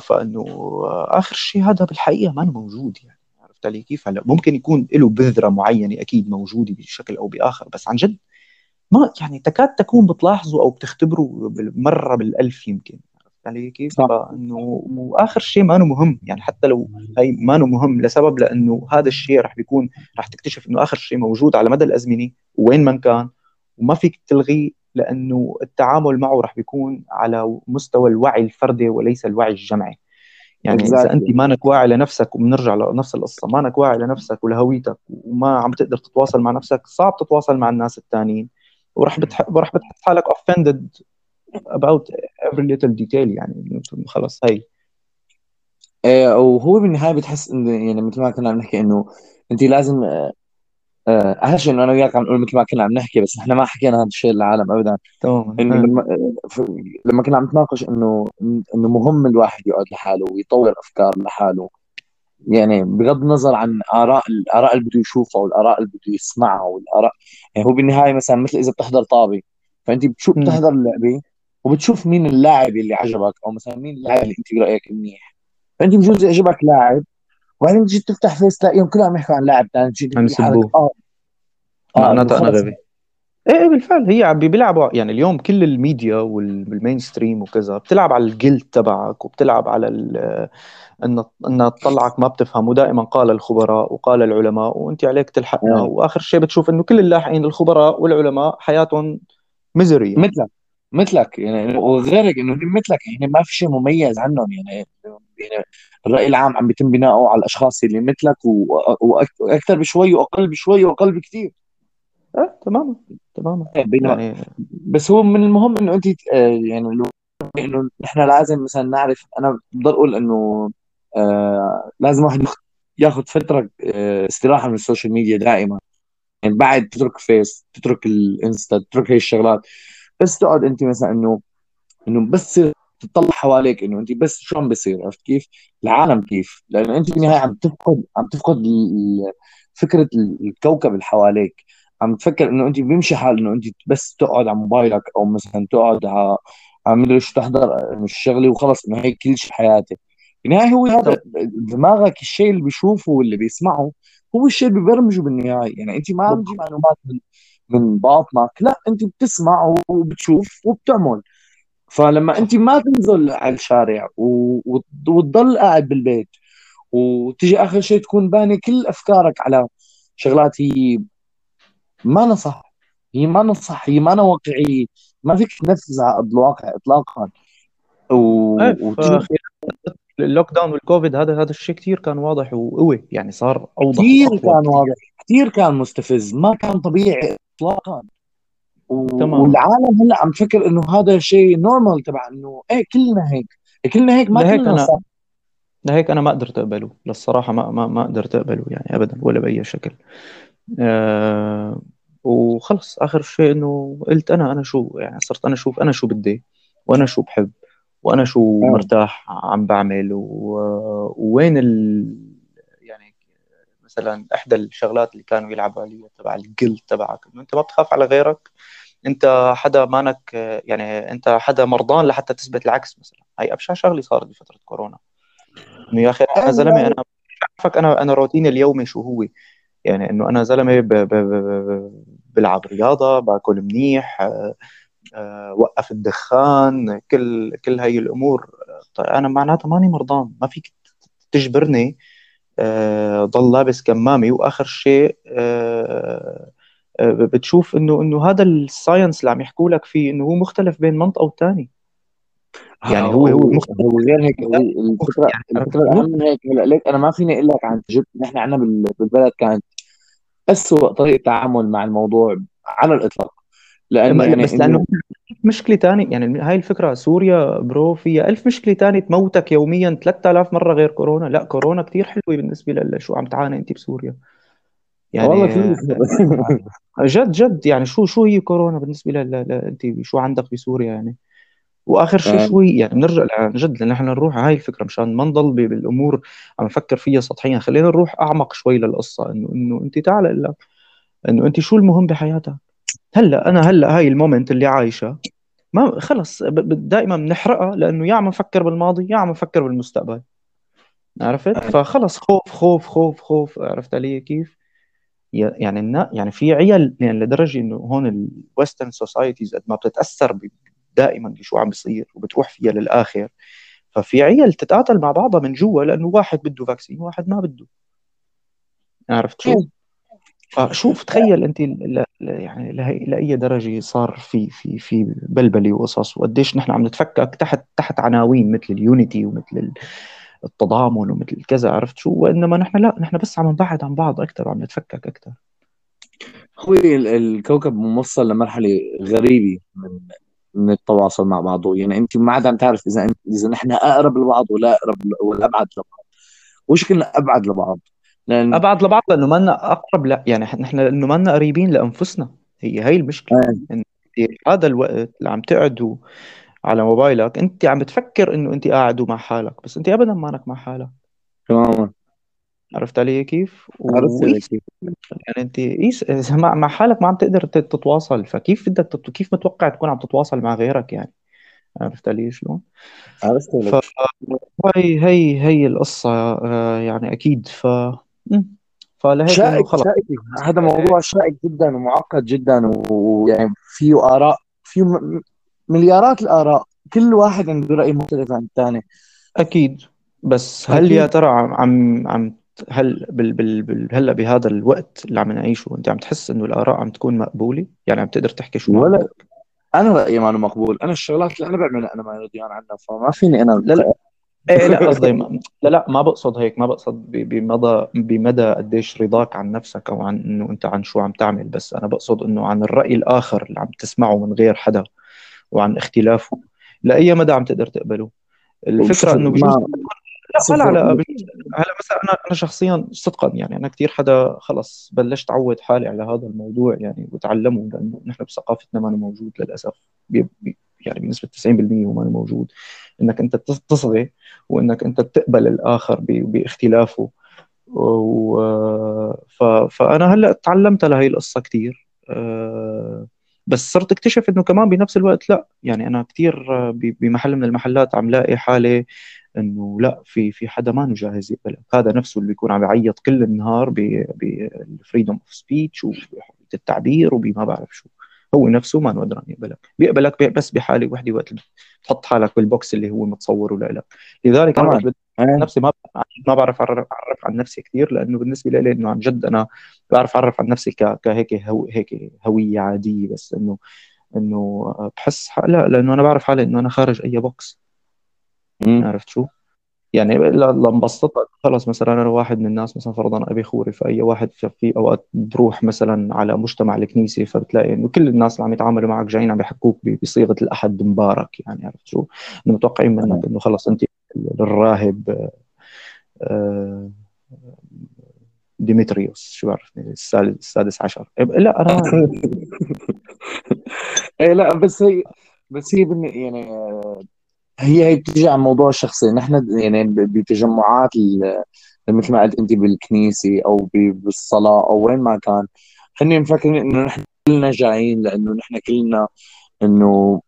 B: فإنه آخر شيء هذا بالحقيقة ما موجود يعني عرفت علي كيف؟ هلأ ممكن يكون له بذرة معينة أكيد موجودة بشكل أو بآخر بس عن جد ما يعني تكاد تكون بتلاحظوا أو بتختبروا مره بالألف يمكن. علي كيف؟ فإنه وآخر شيء ما مهم يعني حتى لو هي ما مهم لسبب لإنه هذا الشيء رح بيكون رح تكتشف إنه آخر شيء موجود على مدى الأزمنة وين ما كان وما فيك تلغيه لإنه التعامل معه رح بيكون على مستوى الوعي الفردي وليس الوعي الجمعي يعني exactly. اذا انت مانك واعي لنفسك وبنرجع لنفس القصة مانك واعي لنفسك ولهويتك وما عم تقدر تتواصل مع نفسك صعب تتواصل مع الناس الثانيين وراح بتح... وراح بتحس حالك offended about every little detail يعني خلص هي
A: آه، وهو بالنهاية بتحس انه يعني مثل ما كنا عم نحكي إنه أنت لازم آه، آه، أهم شيء إنه أنا وياك عم نقول مثل ما كنا عم نحكي بس إحنا ما حكينا هذا الشيء للعالم ابدا
B: تماما
A: إنه
B: آه.
A: لما لما كنا عم نتناقش إنه إنه مهم الواحد يقعد لحاله ويطور أفكار لحاله يعني بغض النظر عن آراء الاراء اللي بده يشوفها والآراء اللي بده يسمعها والآراء يعني هو بالنهاية مثلا مثل إذا بتحضر طابة فأنت بتشوف. بتحضر اللعبة وبتشوف مين اللاعب اللي عجبك أو مثلا مين اللاعب اللي أنت برأيك منيح. فأنت بجوز يعجبك لاعب وبعدين تجي تفتح فيس تلاقيهم كلهم يحكوا عن لاعب ثاني تجي
B: عم يسبوه
A: آه. انه
B: معناتها أنا
A: خلص
B: غبي إيه بالفعل هي عم بيلعبوا يعني اليوم كل ال media وال mainstream وكذا بتلعب على ال guilt تبعك وبتلعب على ال- إن إن تطلعك ما بتفهم ودائما قال الخبراء وقال العلماء وأنت عليك تلحقنا
A: آه.
B: وآخر شيء بتشوف إنه كل اللاحقين الخبراء والعلماء حياتهم misery يعني.
A: مثلك مثلك يعني وغيرك إنه هم مثلك يعني ما في شيء مميز عنهم يعني يعني الرأي العام عم بيتم بناؤه على الأشخاص اللي مثلك وأكثر بشوي وأقل بشوي وأقل بكثير.
B: إيه تماما تماما.
A: بينما
B: يعني
A: بس هو من المهم إنه أنت آه، يعني لو- إنه نحن لازم مثلا نعرف أنا بضل أقول إنه آه لازم واحد ياخ- ياخذ فترة آه استراحة من ال social media دائما. يعني بعد تترك فيس تترك الإنستا تترك هي الشغلات. بس تقعد انت مثلا انه إنه بس تطلع حواليك إنه أنت بس شو عم بيصير عرفت كيف؟ العالم كيف؟ لأنه أنت بالنهاية عم تفقد عم تفقد فكرة ال- الكوكب اللي حواليك عم تفكر إنه أنت بيمشي حال إنه أنت بس تقعد على موبايلك أو مثلا تقعد على مدري شو تحضر الشغلة وخلص إنه هيك كل شيء حياتك بالنهاية هو هذا دماغك الشيء اللي بيشوفه واللي بيسمعه هو الشيء اللي بيبرمجه بالنهاية يعني أنت ما عم تجيب معلومات من من باطنك لا أنت بتسمع وبتشوف وبتعمل. فلما أنت ما تنزل على الشارع وتضل قاعد بالبيت وتجي آخر شيء تكون باني كل أفكارك على شغلات هي ما نصح هي ما نصح هي ما واقعيه ما فيك تنفذها على ارض الواقع اطلاقا. و...
B: إيه
A: وتجي
B: ال lockdown وال COVID هذا هذا الشيء كثير كان واضح وقوي يعني صار أوضح
A: كثير كان واضح كثير كان مستفز ما كان طبيعي. اطلاقا. و...
B: تماما
A: والعالم هلأ عم تفكر إنه هذا شيء normal تبع إنه إيه كلنا هيك. كلنا هيك ما
B: لهيك
A: كلنا صح.
B: لهيك أنا ما قدرت أقبله. للصراحة ما ما ما قدرت أقبله يعني ابدا ولا بأي شكل. أه وخلص. آخر شيء إنه قلت أنا أنا شو يعني صرت أنا أشوف أنا شو بدي وأنا شو بحب وأنا شو
A: آه.
B: مرتاح عم بعمل و... ووين ال... مثلا إحدى الشغلات اللي كانوا يلعبوا عليها تبع الجلد تبعك إنه أنت ما بتخاف على غيرك أنت حدا مانك يعني أنت حدا مرضان لحتى تثبت العكس مثلا. هاي أبشع شغلة صارت بفترة كورونا. إنه يا أخي أنا زلمة أنا مش عارفك أنا أنا روتيني اليومي شو هو؟ يعني إنه أنا زلمة ب... ب... ب... بلعب رياضة باكل منيح أه... أه... وقف الدخان كل كل هاي الأمور. طيب أنا معناتها ماني مرضان ما فيك تجبرني. ضل لابس كمامي وآخر شيء أه... بتشوف إنه إنه هذا ال science اللي عم يحكوا لك فيه إنه هو مختلف بين منطقه والثاني يعني هو هو مختلف.
A: هو غير هيك الفكرة
B: يعني
A: الفكرة الاهم من هيك هلا ليك أنا ما فيني أقول لك عن تجربه نحن عندنا بال- بالبلد كانت أسوأ طريقة تعامل مع الموضوع على الإطلاق. لأنه يعني
B: بس
A: إنه
B: لأنه مشكلة ثانية يعني هاي الفكرة سوريا برو فيها ألف مشكلة ثانية تموتك يوميا 3000 مرة غير كورونا. لا كورونا كثير حلوة بالنسبة لشو عم تعاني أنت بسوريا.
A: والله
B: يعني
A: كل
B: جد جد. يعني شو شو هي كورونا بالنسبة ل... أنت شو عندك بسوريا يعني؟ وآخر شيء شو هي يعني بنرجع عن جد نحن نروح هاي الفكرة مشان ما نضل بالأمور عم نفكر فيها سطحيا. خلينا نروح أعمق شوي للقصة. انه إنه أنت تعال لك إنه أنت شو المهم بحياتك؟ هلا أنا هلا هاي ال moment اللي عايشة. ما خلص دائما بنحرقها لأنه يا عم نفكر بالماضي يا عم نفكر بالمستقبل. عرفت؟ فخلص خوف خوف خوف خوف. عرفت علي كيف؟ يعني النا يعني في عيال يعني لدرجة إنه هون ال Western societies قد ما بتتأثر ب- دائما بشو عم بيصير وبتروح فيها للآخر. ففي عيال تتقاتل مع بعضها من جوا لأنه واحد بده فاكسين واحد ما بده. عرفت شو؟ فشوف تخيل أنت. يعني. لاي درجة صار في في في بلبلة وقصص. وقديش نحن عم نتفكك تحت تحت عناوين مثل اليونيتي ومثل ال- التضامن ومثل كذا عرفت شو؟ وإنما نحن لا نحن بس عم نبعد عن بعض أكثر وعم نتفكك أكثر
A: هو الكوكب موصل لمرحلة غريبة من من التواصل مع بعضه. يعني أنت ما عاد عم تعرف إذا إذا نحن أقرب لبعض ولا اقرب ولا أبعد لبعض. وش كنا أبعد لبعض؟
B: لأن أبعد لبعض لأنه ما لنا أقرب لا يعني نحن لأنه ما لنا قريبين لأنفسنا. هي هي المشكلة. آه. إن هذا الوقت اللي عم تقعدوا على موبايلك أنت عم بتفكر إنه أنت قاعد مع حالك بس أنت ابدا مانك مع حالك.
A: تماما.
B: عرفت علي كيف؟
A: عرفت علي كيف.
B: يعني أنت قيس مع حالك ما عم تقدر تتواصل. فكيف بدك تت... كيف متوقع تكون عم تتواصل مع غيرك يعني؟ عرفت علي شلون؟
A: عرفت علي ف...
B: هي هي هي القصة آه، يعني أكيد. ف
A: فلهيك شائك خلص. شائك. هذا موضوع شائك جدا ومعقد جدا ويعني فيه آراء فيه مليارات الآراء. كل واحد عنده رأي مختلف عن الثاني.
B: أكيد. بس هل يا ترى عم عم هل بال بال بال هلأ بهذا الوقت اللي عم نعيشه أنت عم تحس إنه الآراء عم تكون مقبولة؟ يعني عم تقدر تحكي شو
A: ولا أنا رأيي ما مقبول. أنا الشغلات اللي أنا بعملها أنا ما رضيان عنها فما فيني أنا
B: لا لا. إيه لا قصدي لا لا ما بقصد هيك ما بقصد بمدى بمدى قديش رضاك عن نفسك أو عن إنه أنت عن شو عم تعمل بس أنا بقصد إنه عن الرأي الآخر اللي عم تسمعه من غير حدا وعن اختلافه لأي مدى عم تقدر تقبله. الفكرة إنه بجوز لا لا لا هلا مثلا أنا أنا شخصيا صدقا يعني أنا كثير حدا خلص بلشت أعود حالي على هذا الموضوع يعني وتعلمه لأنه نحن بثقافتنا ما موجود للأسف. بي يعني بنسبة 90% وما موجود. إنك أنت تصغي وإنك أنت تقبل الآخر باختلافه. و فأنا هلأ تعلمت لهي القصة كثير أه، بس صرت أكتشف إنه كمان بنفس الوقت لأ. يعني أنا كثير بمحل من المحلات عم لاقي حالي إنه لأ في في حدا ما جاهز يقبلك هذا نفسه اللي بيكون عم يعيط كل النهار بال freedom of speech وبحرية التعبير وبما بعرف شو. هو نفسه ما قدران يقبلك. بيقبلك بس بحالة وحدة وقت تحط حالك بال box اللي هو متصوره لك لذلك أنا نفسي ما ما بعرف اعرف عن نفسي كثير لأنه بالنسبة لي إنه عن جد أنا بعرف أعرف عن نفسي كهيك هو هيك هوية عادية بس انه إنه بحس لا لأنه أنا بعرف حالي إنه أنا خارج أي box. عرفت شو؟ يعني لما انبسطت خلص مثلا أنا واحد من الناس مثلا فرضا أبي خوري فأي واحد في أوقات بتروح مثلا على مجتمع الكنيسه فبتلاقي إنه كل الناس اللي عم يتعاملوا معك جايين عم يحكوك بصيغة الأحد مبارك يعني عرفت شو؟ إنه متوقعين منك إنه خلص أنت الراهب آه، ديمتريوس شو بعرفني؟ السادس عشر. لا أنا
A: إيه لا بس هي بس هي يعني هي هي بتيجي عن موضوع الشخصي نحن يعني بتجمعات مثل ما قلت انت بالكنيسة أو بالصلاة أو وين ما كان هن مفكرين إنه نحن كلنا جايين لأنه نحن كلنا إنه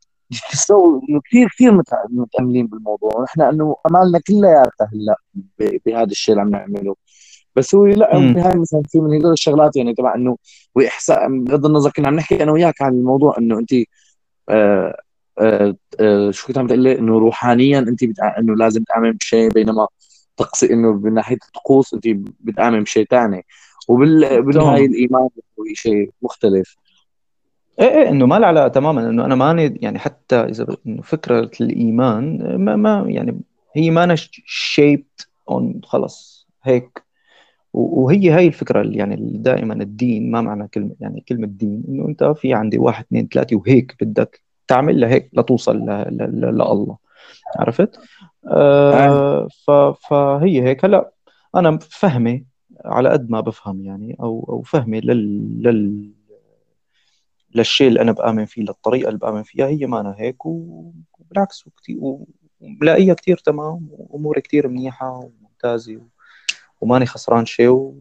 A: إنه كثير كثير متأملين بالموضوع. ونحن إنه أمالنا كلياتها هلأ بهذا الشيء اللي عم نعمله. بس هو لا بهاي مثلا في من هدول الشغلات يعني تبع إنه واحساء بغض النظر كنا عم نحكي أنا وياك عن الموضوع إنه أنت آه، شو كنت عم تقول لي؟ إنه روحانيا انت بتع... إنه لازم تامن بشيء بينما تقصي إنه من ناحية الطقوس انت بتامن بشيء ثاني وبالنهايه الإيمان هو شيء مختلف.
B: إيه إيه إنه ما له علاقة تماما إنه أنا ماني يعني حتى إذا إنه فكرة الإيمان ما, ما يعني هي ما شيبت اون خلص هيك. وهي هاي الفكرة اللي يعني دائما الدين ما معنى كلمة يعني كلمة دين إنه أنت في عندي واحد اثنين ثلاثة وهيك بدك تعمل لهيك لتوصل لله عرفت؟ آه فهي هيك. هلا أنا فهمي على قد ما بفهم يعني أو أو فهمي لل, لل للشيء اللي أنا بآمن فيه للطريقة اللي بآمن فيها. هي ما أنا هيك وبالعكس وكثير وبلاقيها كثير تمام وأموري كثير منيحة وممتازة وماني خسران شيء و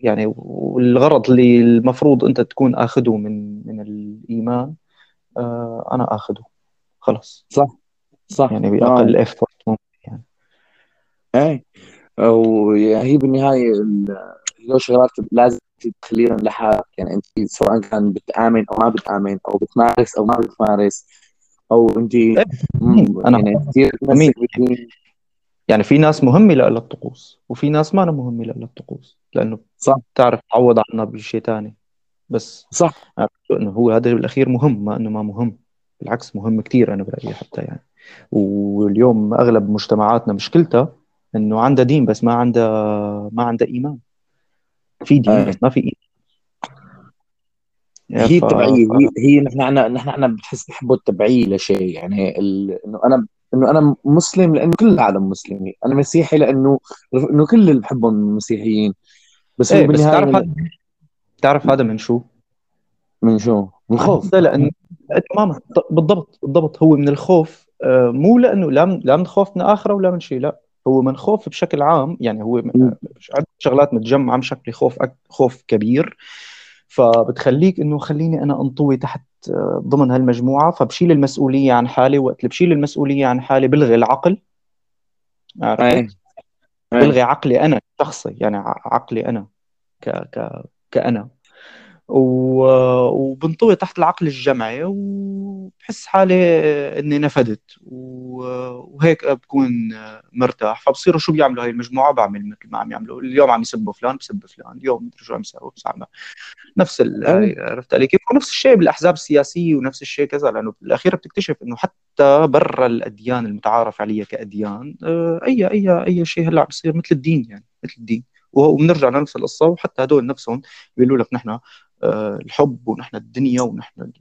B: يعني والغرض اللي المفروض أنت تكون اخذه من من الإيمان أنا اخذه خلص
A: صح. صح.
B: يعني بأقل آه. ايفورت ممكن يعني.
A: إيه. وهي بالنهاية هدول شغلات لازم تخليهم لحالك يعني أنت سواء كان بتآمن أو ما بتآمن أو بتمارس أو ما بتمارس أو أنت إيه.
B: أنا يعني كثير يعني في ناس مهمه لها الطقوس وفي ناس ما مهمه لها الطقوس لأنه
A: صح.
B: تعرف تعوض عنها بشيء ثاني بس
A: صح.
B: إنه هو هذا بالاخير مهم ما إنه ما مهم. بالعكس مهم كثير أنا برأيي حتى يعني. واليوم أغلب مجتمعاتنا مشكلتها إنه عندها دين بس ما عندها ما عندها إيمان. في دين بس ما في إيمان.
A: هي التبعيه ف... هي هي نحن عنا نحن عنا بتحس نحبوا التبعيه لشيء يعني ال... إنه أنا إنه أنا مسلم لأنه كل العالم مسلمين. أنا مسيحي لأنه إنه كل اللي بحبهم مسيحيين.
B: بس إيه بس تعرف هذا تعرف هذا من شو؟
A: من شو؟ من الخوف
B: لأنه تماما بالضبط بالضبط. هو من الخوف آه، مو لأنه لا من لا من خوف من آخرة ولا من شيء لا. هو من خوف بشكل عام يعني هو عدة شغلات متجمعة بشكل خوف خوف كبير. فبتخليك إنه خليني أنا أنطوي تحت آه، ضمن هالمجموعة. فبشيل المسؤولية عن حالي وقت اللي بشيل المسؤولية عن حالي بلغي العقل. عرفت؟ بلغي عقلي أنا شخصي يعني عقلي أنا ك ك كأنا. وبنطوي تحت العقل الجمعي وبحس حالي إني نفدت. وهيك بكون مرتاح. فبصيروا شو بيعملوا هاي المجموعة؟ بعمل مثل ما عم يعملوا. اليوم عم يسبوا فلان بسب فلان. اليوم مدري شو عم يسووا بس عم نفس عرفت علي؟ كيف؟ ونفس الشيء بالأحزاب السياسية ونفس الشيء كذا. لأنه بالأخير بتكتشف إنه حتى برا الأديان المتعارف عليها كأديان آه، اي اي أي شيء هلأ عم بيصير مثل الدين يعني مثل الدين. وبنرجع لنفس القصة وحتى هدول نفسهم بيقولوا لك نحن آه، الحب ونحن الدنيا ونحن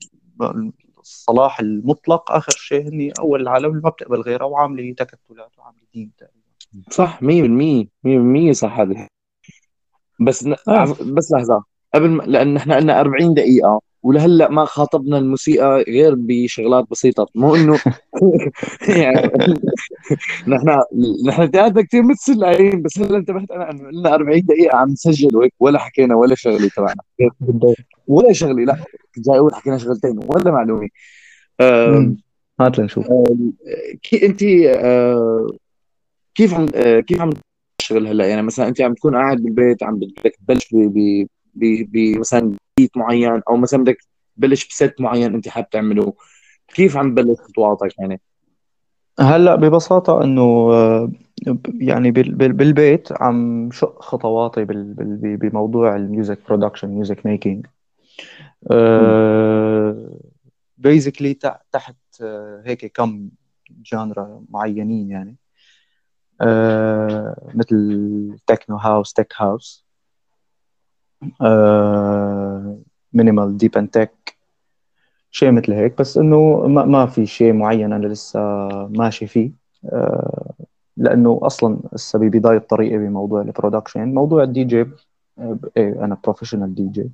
B: الصلاح المطلق. آخر شيء هني أول العالم اللي ما بتقبل غيرها وعاملة تكتلات وعاملة دين تقريبا.
A: صح 100% 100% صح هذا. بس ن... آه. بس لحظة قبل ما... لأن نحن عندنا 40 دقيقة. ولهلا ما خاطبنا الموسيقى غير بشغلات بسيطة. مو إنه يعني نحن نحن ثلاثة كثير متسلعين بس هلا انتبهت أنا إنه لنا 40 دقيقة عم نسجل وهيك ولا حكينا ولا شغلة تبعنا. ولا شغلة لا جاي أقول حكينا شغلتين ولا معلومة.
B: هات لنشوف.
A: هي انت كيف عم كيف عم تشتغل هلا؟ يعني مثلا انت عم تكون قاعد بالبيت عم بدك تبلش بمثلا بيت معين أو مثلا بدك تبلش ب set معين أنت حابب تعمله. كيف عم تبلش خطواتك يعني؟
B: هلأ ببساطة إنه آه، يعني بالبيت عم شق خطواتي بموضوع ال music production music making basically تحت آه، هيك كم genre ا معينين يعني. آه، مثل techno house tech house minimal deep and tech شيء مثل هيك. بس إنه ما, ما في شيء معين أنا لسه ماشي فيه. آه، لأنه أصلا هسه ببدايه طريقي بموضوع ال production موضوع الدي جي إيه أنا professional DJ.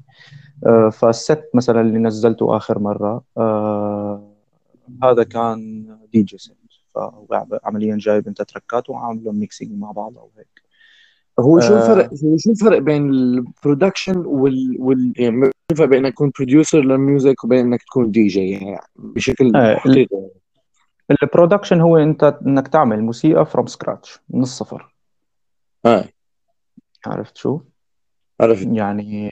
B: فال set مثلا اللي نزلته آخر مرة آه، هذا كان DJ set فعمليا جايب أنت track ات وعاملهم mixing مع بعض أو هيك.
A: هو شو الفرق هو شو الفرق بين ال production وال, وال... يعني شو الفرق بين إنك تكون producer لل music وبين إنك تكون دي جي يعني بشكل
B: آه حقيقي ال production هو أنت إنك تعمل موسيقى from scratch من الصفر.
A: آه.
B: عرفت شو؟
A: عرفت.
B: يعني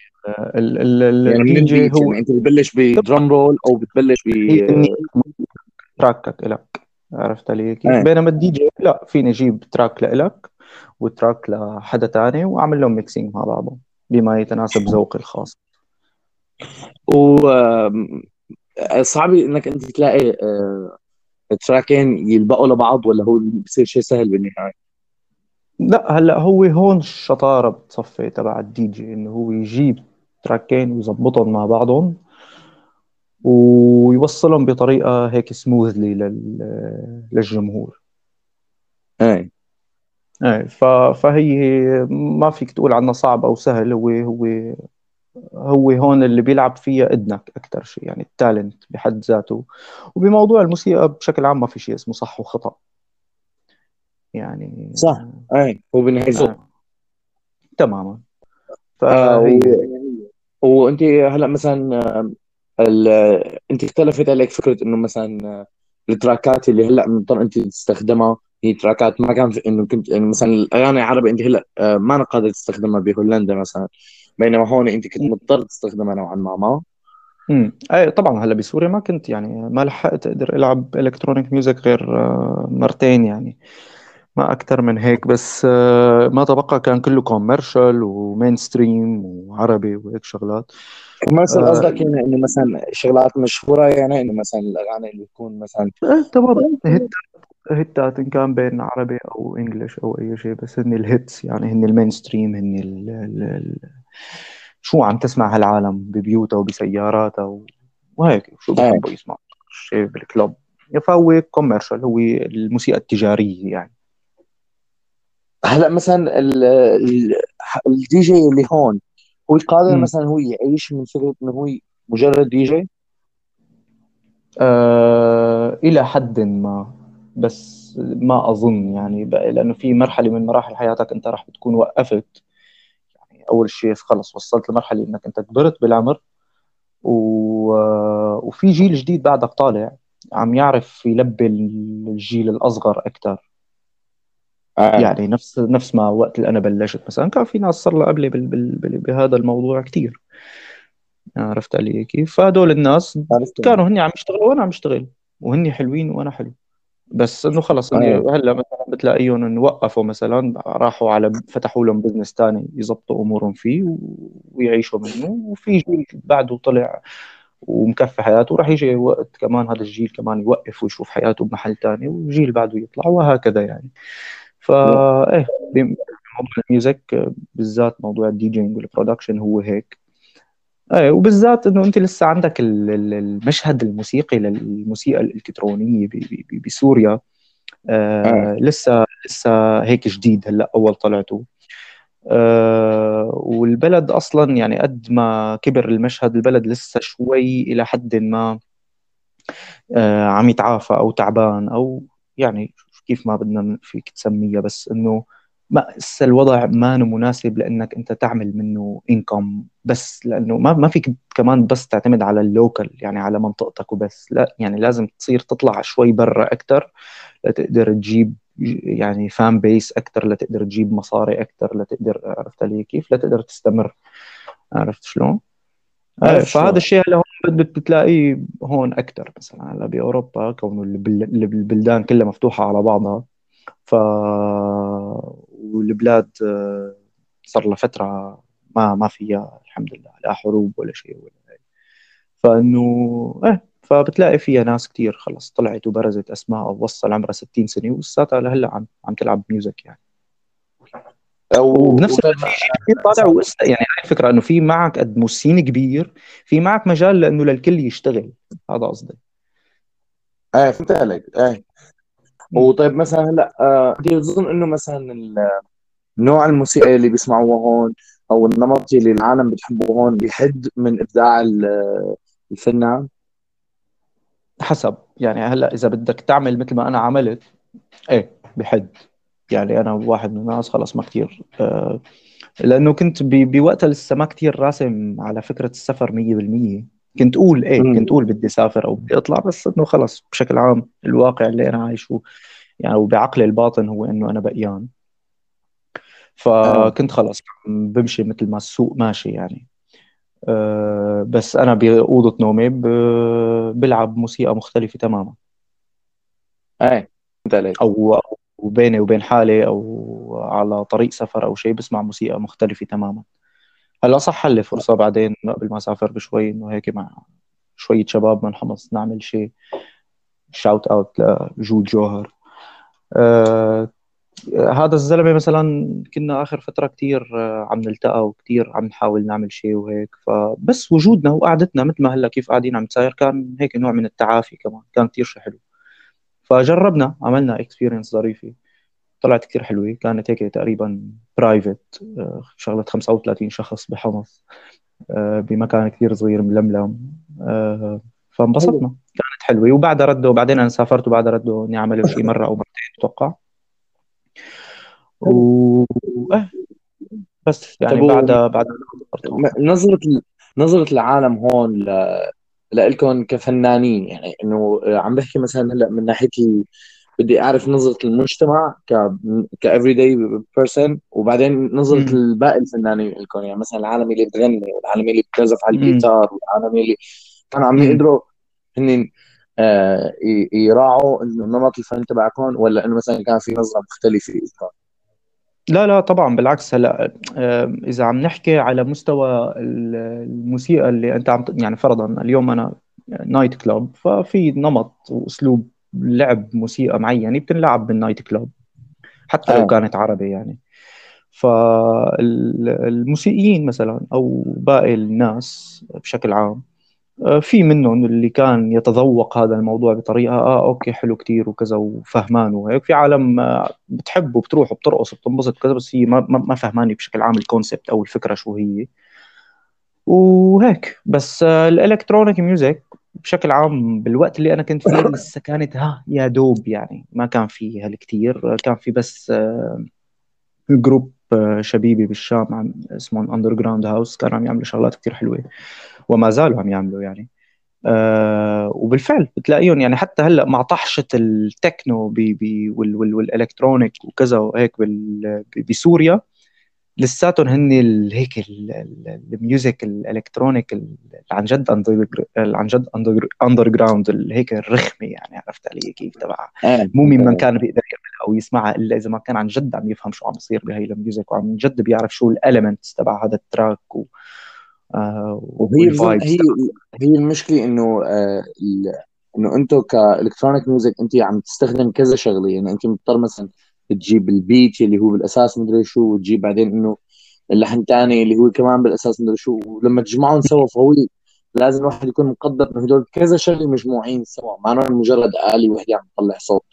B: ال ال ال
A: يعني من ال G هو يعني أنت بتبلش ب drum roll أو بتبلش ب
B: track لك عرفت علي كيف؟ آه. بينما الدي جي لا فيني أجيب track لك و track لحدا تاني وأعمل لهم mixing مع بعضهم بما يتناسب ذوقي الخاص.
A: و صعب إنك أنت تلاقي آه، track ين يلبقوا لبعض ولا هو بصير شيء سهل بالنهاية؟
B: لا هلأ هو هون الشطارة بتصفي تبع الدي جي إنه هو يجيب track ين ويظبطهم مع بعضهم ويوصلهم بطريقة هيك smoothly للجمهور.
A: اي
B: إيه. فهي ما فيك تقول عنها صعب أو سهل هو هو هو هون اللي بيلعب فيها اذنك أكثر شيء يعني ال talent بحد ذاته. وبموضوع الموسيقى بشكل عام ما في شيء اسمه صح وخطأ. يعني
A: صح. اي هو بالنهايه آه.
B: تماما.
A: فهي آه وأنت هلأ مثلا آه، أنت اختلفت عليك فكرة إنه مثلا التراكات اللي هلأ مضطر أنت تستخدمها هي تراكات ما كان في إنه كنت يعني مثلا الأغاني العربي أنت هلأ آه، ما قادر تستخدمها بهولندا مثلا. بينما هون أنت كنت مضطر تستخدمها نوعا ما ما؟
B: امم أي طبعا هلأ بسوريا ما كنت يعني ما لحقت أقدر ألعب electronic music غير آه، مرتين يعني. ما أكثر من هيك بس آه، ما تبقى كان كله commercial و mainstream وعربي وهيك شغلات.
A: commercial قصدك يعني إنه مثلا شغلات مشهورة يعني إنه مثلا الأغاني اللي تكون مثلا
B: تمام hit ات إن كان بين عربي أو English أو أي شيء بس هن ال hits يعني هن ال mainstream هن ال ال شو عم تسمع هالعالم؟ ببيوتها وبسياراتها وهيك شو بحبوا يسمعوا؟ شيء بال club. فهو commercial هو الموسيقى التجارية يعني.
A: هلا مثلا الدي جي اللي هون هو قادر مثلا هو يعيش من فكرة إنه هو مجرد دي جي؟
B: آه إلى حد ما. بس ما أظن يعني لأنه في مرحلة من مراحل حياتك أنت راح بتكون وقفت. يعني أول شيء خلص وصلت لمرحلة إنك أنت كبرت بالعمر و... وفي جيل جديد بعدك طالع عم يعرف يلبي الجيل الأصغر أكثر آه. يعني نفس نفس ما وقت اللي أنا بلشت مثلا كان في ناس صار لها قبلي بال... بال... بهذا الموضوع كثير عرفت علي كيف؟ فهدول الناس كانوا هن عم يشتغلوا وأنا عم أشتغل وهن حلوين وأنا حلو. بس إنه خلص اني آه. هلأ مثلا بتلاقيهم إنه وقفوا مثلا راحوا على فتحوا لهم بزنس ثاني يظبطوا أمورهم فيه ويعيشوا منه وفي جيل بعده طلع ومكفي حياته وراح يجي وقت كمان هذا الجيل كمان يوقف ويشوف حياته بمحل ثاني والجيل بعده يطلع وهكذا يعني. فا إيه موضوع ال music بالذات موضوع ال DJing وال production هو هيك. وبالذات إنه أنت لسه عندك المشهد الموسيقي للموسيقى الإلكترونية بسوريا آه آه. لسه لسه هيك جديد هلأ أول طلعته آه والبلد أصلا يعني قد ما كبر المشهد البلد لسه شوي إلى حد ما آه عم يتعافى أو تعبان أو يعني كيف ما بدنا فيك تسميها بس إنه ما الوضع ما مناسب لإنك أنت تعمل منه انكم بس لأنه ما ما فيك كمان بس تعتمد على اللوكل يعني على منطقتك وبس. لا يعني لازم تصير تطلع شوي برا أكثر لتقدر تجيب يعني fan base أكثر لتقدر تجيب مصاري أكثر لتقدر عرفت علي كيف؟ لتقدر تستمر. عرفت شلون؟ آه، فهذا الشيء هلا هون بتلاقيه هون أكثر مثلا. هلا بأوروبا كونه البلدان كلها مفتوحة على بعضها ف والبلاد آه، صار لها فترة ما ما فيها الحمد لله لا حروب ولا شيء ولا فإنه إيه فبتلاقي فيها ناس كتير خلص طلعت وبرزت أسماء ووصل عمرها 60 سنة ولساتها لهلا عم عم تلعب music يعني. وبنفس الوقت في طالع يعني هاي الفكرة إنه في معك قد موسين كبير في معك مجال لإنه للكل يشتغل. هذا قصدي.
A: إيه فهمت عليك. إيه. وطيب مثلا هلأ آه بظن إنه مثلا نوع الموسيقى اللي بيسمعوها هون أو النمط اللي العالم بتحبه هون بيحد من إبداع الفنان
B: حسب. يعني هلأ إذا بدك تعمل مثل ما أنا عملت إيه بحد. يعني أنا واحد من الناس خلص ما كثير آه لأنه كنت بوقتها لسه ما كثير راسم على فكرة السفر 100% كنت أقول إيه كنت أقول بدي أسافر أو بدي أطلع بس إنه خلص بشكل عام الواقع اللي أنا عايشه يعني وبعقلي الباطن هو إنه أنا بقيان. فكنت خلص بمشي مثل ما السوق ماشي يعني. أه بس أنا بأوضة نومي بلعب موسيقى مختلفة تماما.
A: إيه
B: أو بيني وبين حالي أو على طريق سفر أو شيء بسمع موسيقى مختلفة تماما. هلا صح لي فرصه بعدين قبل ما أسافر بشوي إنه هيك مع شوية شباب من حمص نعمل شيء. شاوت اوت لجود جوهر. آه هذا الزلمة مثلا كنا آخر فترة كثير آه، عم نلتقى وكثير عم نحاول نعمل شيء وهيك. فبس وجودنا وقعدتنا مثل ما هلأ كيف قاعدين عم نساير كان هيك نوع من التعافي كمان. كان كثير شيء حلو. فجربنا عملنا experience ظريفة. طلعت كثير حلوة. كانت هيك تقريبا private آه، شغلة 35 شخص بحمص آه، بمكان كثير صغير ململم فانبسطنا. كانت حلوة. وبعدها ردوا بعدين أنا سافرت وبعدها ردوا إني عملوا شيء مرة أو مرتين أتوقع. و آه بس يعني بعدها بعد
A: نظرة نظرة العالم هون ل... لكم كفنانين يعني إنه عم بحكي مثلا هلأ من ناحية. بدي أعرف نظرة المجتمع ك ك every day person وبعدين نظرة الباقي الفنانين لكم. يعني مثلا العالم اللي بتغني والعالم اللي بتعزف على الجيتار والعالم اللي كانوا عم يقدروا هن آه يراعوا إنه نمط الفن تبعكم ولا إنه مثلا كان في نظرة مختلفة لكم؟
B: لا لا طبعا بالعكس. هلأ إذا عم نحكي على مستوى الموسيقى اللي أنت عم يعني فرضا اليوم أنا night club ففي نمط وأسلوب لعب موسيقى معينة بتنلعب بال night club حتى لو آه. كانت عربي يعني. فالموسيقيين مثلا أو باقي الناس بشكل عام آه، في منهم اللي كان يتذوق هذا الموضوع بطريقة آه okay حلو كتير وكذا وفهمان وهيك. في عالم آه، بتحب وبتروح وبترقص وبتنبسط كذا بس هي ما ما فهماني بشكل عام ال concept أو الفكرة شو هي. وهيك بس آه، ال electronic music بشكل عام بالوقت اللي أنا كنت فيه لسه كانت ها يا دوب يعني ما كان في هالكتير. كان في بس group شبيبي بالشام عم اسمه underground house كانوا عم يعملوا شغلات كتير حلوة وما زالوا عم يعملوا يعني. آه وبالفعل بتلاقيهم يعني حتى هلأ مع طحشة التكنو بي بي وال وال وال electronic وكذا وهيك بسوريا لساتهم هن هيك ال music ال electronic عن جد عن جد underground هيك الرخمة يعني عرفت علي؟ كيف تبع آه، مو مين من كان بيقدر يعملها أو يسمعها إلا إذا ما كان عن جد عم يفهم شو عم يصير بهي ال music وعن جد بيعرف شو ال elements تبع هذا ال track و
A: آه وهي هي هي المشكلة إنه آه إنه أنتم ك electronic music انت عم تستخدم كذا شغلة يعني انت مضطر مثلا تجيب ال beat اللي هو بالأساس مدري شو وتجيب بعدين إنه اللحن تاني اللي هو كمان بالأساس مدري شو. ولما تجمعهم سوا فهو لازم الواحد يكون مقدر إنه هدول كذا شغلة مجموعين سوا. ما مجرد آلة وحدة عم تطلع صوت.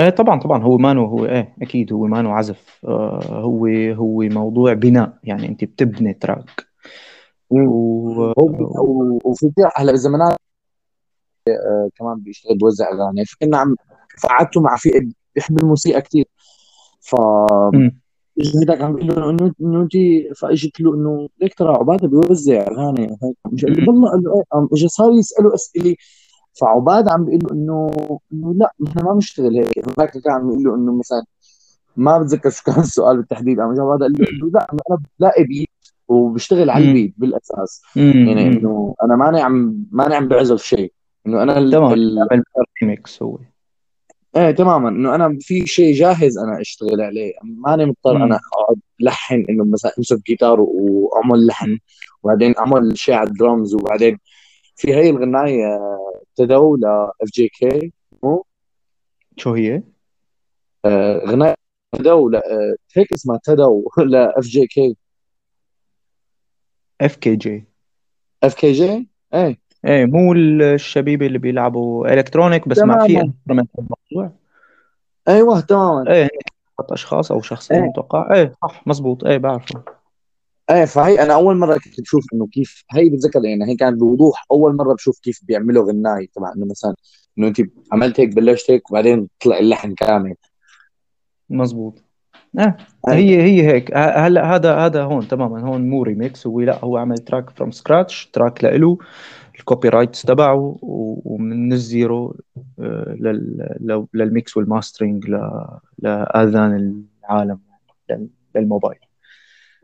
B: إيه طبعا طبعا. هو مانو هو إيه أكيد هو مانو عزف. آه هو هو موضوع بناء. يعني أنت بتبني track
A: و... وفي كثير هلا بالزمانات آه كمان بيشتغل بوزع أغاني. فكنا عم فقعدته مع في بيحب الموسيقى كثير ف هذاك عم بيقول له انه إنه أنت فاجت له إنه ليك ترى عبادة بيوزع أغاني. مش والله قال له إيه اجى صار يساله أسئلة. فعباد عم بيقول له انه إنه لا نحن ما بنشتغل هيك. هناك كان عم يقول له إنه مثلا ما بتذكر شو كان السؤال بالتحديد. عم عباد قال له لا أنا بلاقي بيت وبشتغل على البيت بالأساس. يعني إنه أنا ماني عم ماني عم بعزف شيء. إنه أنا
B: تمام. ريميكس هو.
A: إيه تماما. إنه أنا في شيء جاهز أنا أشتغل عليه. ماني مضطر أنا أقعد لحن إنه مثلا أمسك جيتار وأعمل لحن وبعدين أعمل شيء على الدرمز وبعدين في هي الغناية تدو ل اف جي كي مو؟
B: شو هي؟
A: آه غناية تبع ال... آه هيك اسمها تدو لاف جي كي
B: اف كي جي
A: اف كي جي؟ إيه.
B: إيه مو الشبيب اللي بيلعبوا electronic بس ما في instrument الموضوع.
A: أيوه تماما.
B: إيه أشخاص أو شخصين إيه. أتوقع إيه صح مزبوط إيه بعرفه
A: إيه فهي أنا أول مرة كنت بشوف إنه كيف هي بتذكر يعني هي كانت بوضوح. أول مرة بشوف كيف بيعملوا غناي تبع إنه مثلا إنه أنت عملت هيك بلشت هيك وبعدين طلع اللحن كامل.
B: مزبوط آه هي هي هيك. هلا هذا هذا هون تماما هون مو ريميكس هو لا هو عمل track from scratch track لإله. ال copyrights تبعه ومن الزيرو آه، لل mix وال mastering لأذان العالم للموبايل.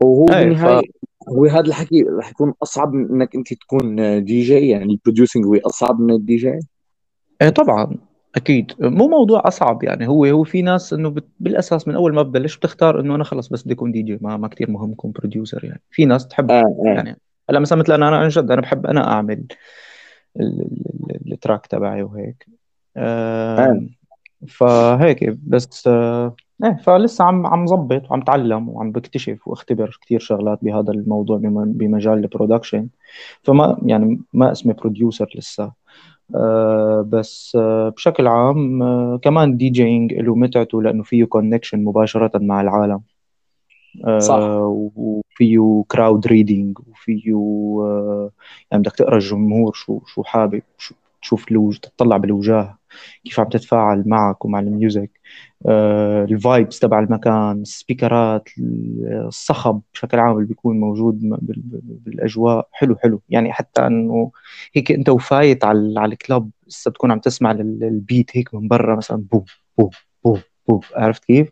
A: وهو بالنهاية ف... هو هذا الحكي رح يكون أصعب من إنك أنت تكون دي جي يعني ال producing هو أصعب من الدي جي
B: إيه طبعا أكيد. مو موضوع أصعب يعني هو هو في ناس إنه بالأساس من أول ما ببلش بتختار إنه أنا خلص بس بدي أكون دي جي ما ما كثير مهم أكون producer يعني. في ناس تحب آه آه. يعني هلا مثلا مثل أنا عن جد أنا بحب أنا أعمل ال track تبعي وهيك. فهيك بس آه إيه فلسه عم عم ظبط وعم تعلم وعم بكتشف واختبر كثير شغلات بهذا الموضوع بمجال ال production فما يعني ما اسمي producer لسه. آه بس آه بشكل عام آه كمان DJing له متعته لأنه فيه connection مباشرة مع العالم. صح. آه، وفيه crowd reading وفيه آه، يعني بدك تقرا الجمهور شو شو حابب شو تشوف الوجه تطلع بالوجوه كيف عم تتفاعل معك ومع ال music. آه ال vibes تبع المكان السبيكرات الصخب بشكل عام اللي بيكون موجود بالأجواء. حلو حلو. يعني حتى إنه هيك أنت وفايت على على ال club لسه بتكون عم تسمع ال beat هيك من برا مثلا boom boom. boom عرفت كيف؟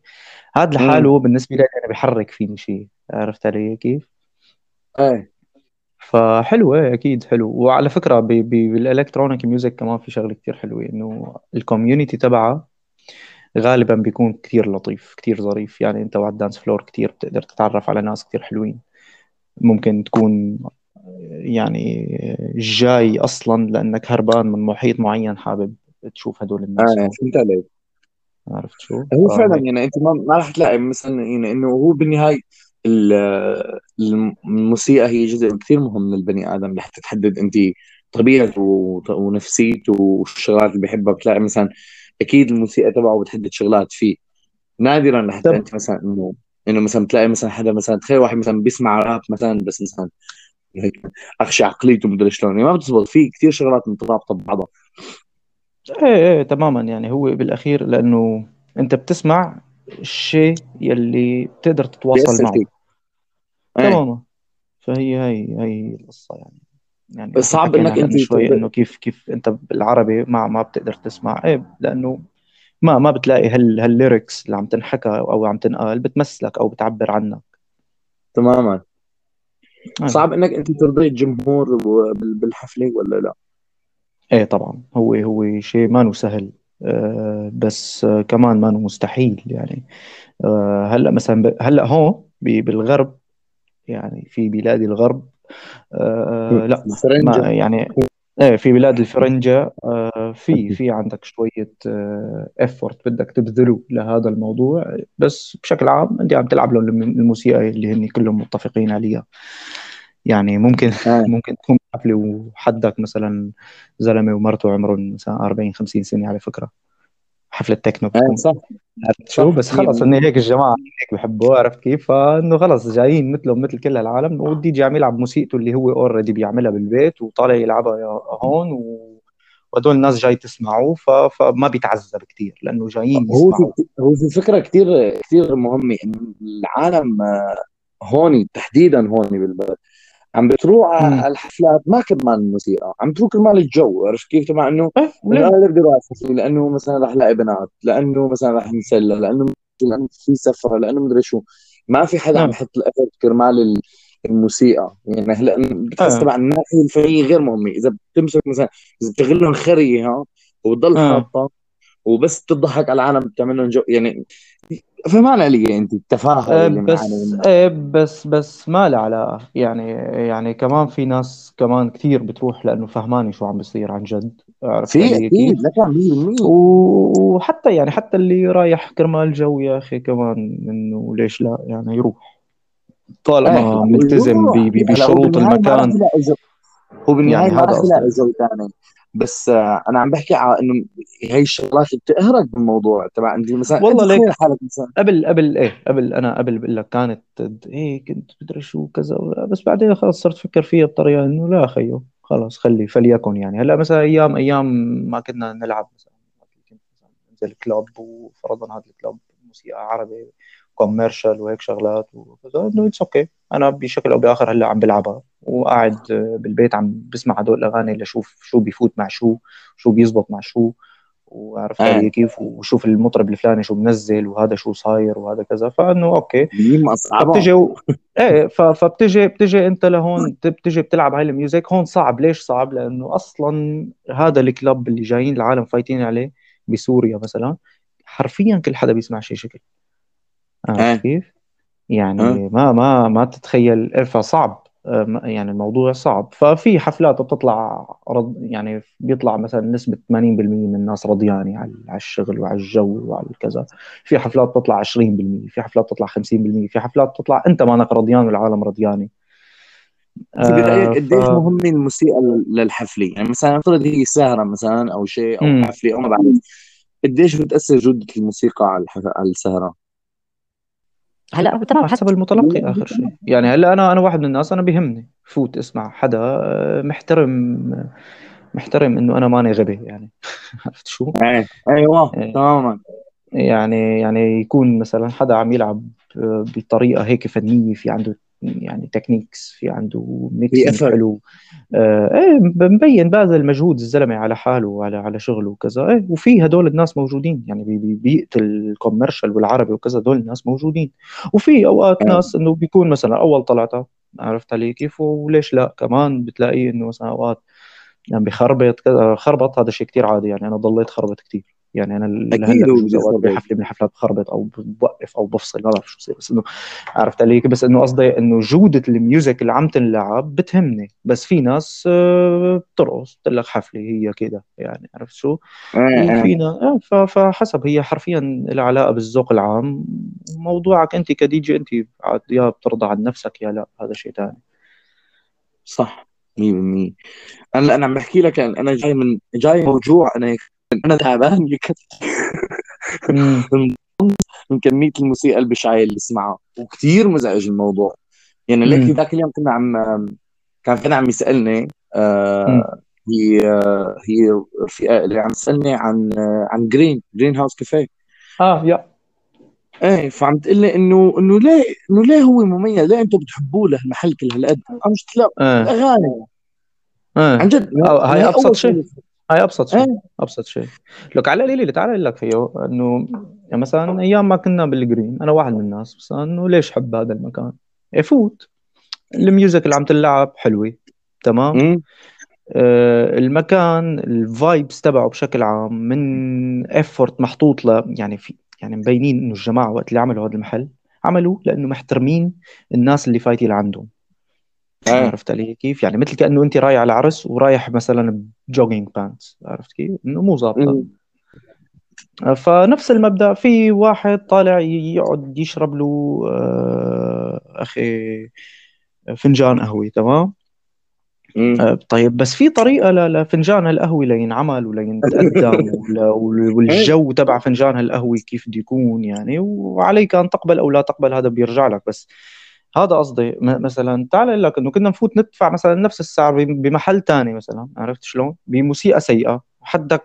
B: هذا لحاله بالنسبة لي أنا بحرك فيني شيء عرفت علي كيف؟
A: إيه
B: فحلو إيه أكيد حلو. وعلى فكرة بال electronic music كمان في شغلة كتير حلوة إنه ال community تبعها غالبا بيكون كتير لطيف كتير ظريف. يعني أنت وعلى الدانس فلور كتير بتقدر تتعرف على ناس كتير حلوين. ممكن تكون يعني جاي أصلا لأنك هربان من محيط معين حابب تشوف هدول الناس.
A: آه فهمت عليك.
B: عرفت شو؟
A: هو فعلا يعني أنت ما ما راح تلاقي مثلا يعني إنه هو بالنهاية ال- الموسيقى هي جزء كثير مهم من البني آدم لحتى تحدد أنت طبيعته ونفسيته والشغلات اللي بيحبها. بتلاقي مثلا أكيد الموسيقى تبعه بتحدد شغلات فيه. نادرا لحتى
B: طب
A: أنت مثلا انه إنه مثلا تلاقي مثلا حدا مثلا تخيل واحد مثلا بيسمع راب مثلا بس مثلا هيك أخشى عقليته مدري شلون. يعني ما بتزبط. في كثير شغلات مترابطة ببعضها.
B: إيه إيه تماما. يعني هو بالأخير لأنه أنت بتسمع الشيء يلي بتقدر تتواصل
A: بيأثر
B: معه.
A: فيك. إيه
B: تماما. فهي هي هي القصة يعني. يعني
A: بس صعب
B: حكينا إنك
A: أنت
B: من شوي إنه كيف كيف أنت بالعربي ما ما بتقدر تسمع. إيه لأنه ما ما بتلاقي هال هال lyrics اللي عم تنحكى أو عم تنقال بتمثلك أو بتعبر عنك.
A: تماما. صعب إنك أنت ترضي الجمهور بال- بالحفلة ولا لا؟
B: إيه طبعا. هو هو شيء ما نو سهل آه بس آه كمان ما نو مستحيل يعني. آه هلأ مثلا ب... هلأ هون ب- بالغرب يعني في بلاد الغرب آه لا ما يعني إيه في بلاد الفرنجة آه في في عندك شوية افورت بدك تبذله لهذا الموضوع. بس بشكل عام أنت عم تلعب لهم الم- الموسيقى اللي هن كلهم متفقين عليها. يعني ممكن
A: آه.
B: ممكن تكون حفلة وحدك مثلا زلمة ومرته عمرهم مثلا 40 50 سنة على فكرة. حفلة تكنو بتكون.
A: صح.
B: شو؟ بس خلص
A: 100%
B: هيك الجماعة هيك بحبوه عرفت كيف؟ فإنه خلص جايين مثلهم مثل كل العالم. والدي جي عم يلعب موسيقته اللي هو already بيعملها بالبيت وطالع يلعبها هون و... وهدول الناس جاي تسمعوه. ف... فما بيتعذب كثير لأنه جايين
A: هو
B: يسمعوا
A: هو في فكرة كثير كثير مهمة. إنه العالم آه، هون تحديدا هون بالبلد. عم بتروح على الحفلات ما كرمال الموسيقى عم تروح كرمال الجو عرفت كيف؟ تبع إنه أروح على الحفلة؟ لأنه مثلا رح الاقي بنات لأنه مثلا رح نسلى لأنه لأنه في سفرة لأنه مدري شو. ما في حدا عم
B: إيه
A: يحط ال effort كرمال ال- الموسيقى. يعني هلا بتحس
B: إيه.
A: تبع الناحية الفنية غير مهمة. إذا بتمسك مثلا إذا بتلعب لهم خرية ها وبتضل
B: إيه.
A: حاطة وبس تضحك على العالم بتعمل لهم جو. يعني فهمان علي انت التفاهة
B: أه بس أه بس بس ما له علاقة. يعني يعني كمان في ناس كمان كثير بتروح لأنه فهماني شو عم بيصير عن جد. عرفت
A: في أكيد
B: كيف؟
A: لك 100%
B: و- وحتى يعني حتى اللي رايح كرمال جو يا أخي كمان إنه ليش لا؟ يعني يروح.
A: إيه لا
B: طالما
A: هو
B: ملتزم
A: هو
B: بشروط المكان.
A: هو بالنهاية
B: يعني
A: ما
B: هذا
A: يلاقي جو ثاني بس آه أنا عم بحكي على إنه هي الشغلات بتقهرك بالموضوع تبع إنت مثلا
B: والله ليك
A: حالك مثلا؟
B: قبل قبل إيه قبل أنا قبل بقول لك كانت إيه كنت بدري شو كذا بس بعدين خلص صرت أفكر فيها بطريقة إنه لا خيو خلص خلي فليكن يعني. هلأ مثلا أيام أيام ما كنا نلعب مثلا كنت مثلا ننزل club وفرضا هذا ال club موسيقى عربي commercial وهيك شغلات وكذا إنه it's okay أنا بشكل أو بآخر هلأ عم بلعبها. وقاعد بالبيت عم بسمع هدول الأغاني لأشوف شو بيفوت مع شو شو بيزبط مع شو وعرفت علي
A: إيه
B: كيف وشوف المطرب الفلاني شو منزل وهذا شو صاير وهذا كذا.
A: فإنه okay.
B: فبتجي و... إيه ف... فبتجي بتجي أنت لهون بت- بتجي بتلعب هاي ال music. هون صعب. ليش صعب؟ لأنه أصلا هذا ال club اللي جايين العالم فايتين عليه بسوريا مثلا حرفيا كل حدا بيسمع شيء شكل. عرفت
A: إيه
B: كيف؟ يعني ما ما ما تتخيل. إيه، فصعب. آه، يعني الموضوع صعب. ففي حفلات بتطلع رض يعني بيطلع مثلا نسبة 80% من الناس رضيانة على على الشغل وعلى الجو وعلى الكذا في حفلات بتطلع 20% في حفلات بتطلع 50% في حفلات بتطلع أنت مانك رضيان والعالم رضيانة
A: انت
B: آه
A: برايك
B: ف
A: قديش مهمه الموسيقى للحفلة؟ يعني مثلا نفترض هي سهرة مثلا أو شيء
B: أو
A: حفلة أو ما بعرف. قديش بتأثر جودة الموسيقى على الحف... على السهرة؟
B: هلا هو تمام حسب المتلقي آخر شيء. يعني هلا أنا أنا واحد من الناس أنا بيهمني فوت اسمع حدا آه، محترم محترم إنه أنا ماني غبي يعني. عرفت شو؟
A: إيه أيوه
B: آه،
A: تماما.
B: يعني يعني يكون مثلا حدا عم يلعب آه، بطريقة هيك فنية في عنده يعني techniques في عنده
A: effort
B: حلو. آه إيه مبين باذل مجهود الزلمة على حاله وعلى على شغله وكذا. إيه وفي هدول الناس موجودين يعني بي- بي- بيئة ال commercial والعربي وكذا هدول الناس موجودين. وفي أوقات ناس إنه بيكون مثلا أول طلعتها عرفت علي كيف؟ وليش لا؟ كمان بتلاقيه إنه مثلا أوقات يعني بخربط كذا خربط هذا شيء كتير عادي يعني أنا ضليت خربط كتير. يعني أنا
A: هو بيخربط.
B: بحفلة من الحفلات بخربط أو بوقف أو بفصل ما بعرف شو بصير بس إنه عرفت علي بس إنه قصدي إنه جودة ال music اللي عم تنلعب بتهمني. بس في ناس آه، بترقص بتقول لك حفلة هي كده يعني عرفت شو؟
A: آه،.
B: وفينا آه، فحسب هي حرفيا لها علاقه بالذوق العام موضوعك أنت كدي جي أنت يا بترضى عن نفسك يا لا هذا شيء ثاني
A: صح 100% أنا أنا عم بحكي لك أنا أنا جاي من جاي موجوع أنا أنا تعبان من كميه الموسيقى البشعه اللي اسمعها وكثير مزعج الموضوع. يعني ليك. ذاك اليوم كنا عم كان فينا عم
B: يسألني.
A: آه هي آه هي رفيقة اللي عم تسألني عن آه عن Green Green House Café
B: آه يا.
A: إيه فعم تقول لي إنه إنه ليه إنه ليه هو مميز؟ ليه أنتم بتحبوه لهالمحل كل هالقد؟ عم لا
B: آه.
A: الأغاني.
B: آه.
A: عن جد
B: هاي
A: هي أبسط
B: شيء هاي أبسط شيء
A: إيه.
B: أبسط شيء. لك على القليل تعال أقول لك فيه إنه يعني مثلا أيام ما كنا بال Green أنا واحد من الناس بس إنه ليش حب هذا المكان؟ يفوت. ال music اللي عم تلعب حلوة تمام؟ آه المكان ال vibes تبعه بشكل عام من effort محطوط له يعني في يعني مبينين إنه الجماعة وقت اللي عملوا هذا المحل عملوا لأنه محترمين الناس اللي فايتين لعندهم. عرفت علي كيف؟ يعني مثل كأنه أنت رايح على عرس ورايح مثلا ب jogging pants عرفت كيف؟ إنه مو ظابطة
A: أمم.
B: فنفس المبدأ في واحد طالع يقعد يشرب له آه، أخي فنجان قهوة تمام؟ آه، طيب بس في طريقة ل- لفنجان القهوة لينعمل ولينتقدم ول- وال- والجو تبع فنجان القهوة كيف بده يكون يعني وعليك أن تقبل أو لا تقبل هذا بيرجع لك بس هذا قصدي. مثلا تعال أقول لك إنه كنا نفوت ندفع مثلا نفس السعر بم- بمحل تاني مثلا عرفت شلون؟ بموسيقى سيئة. حدك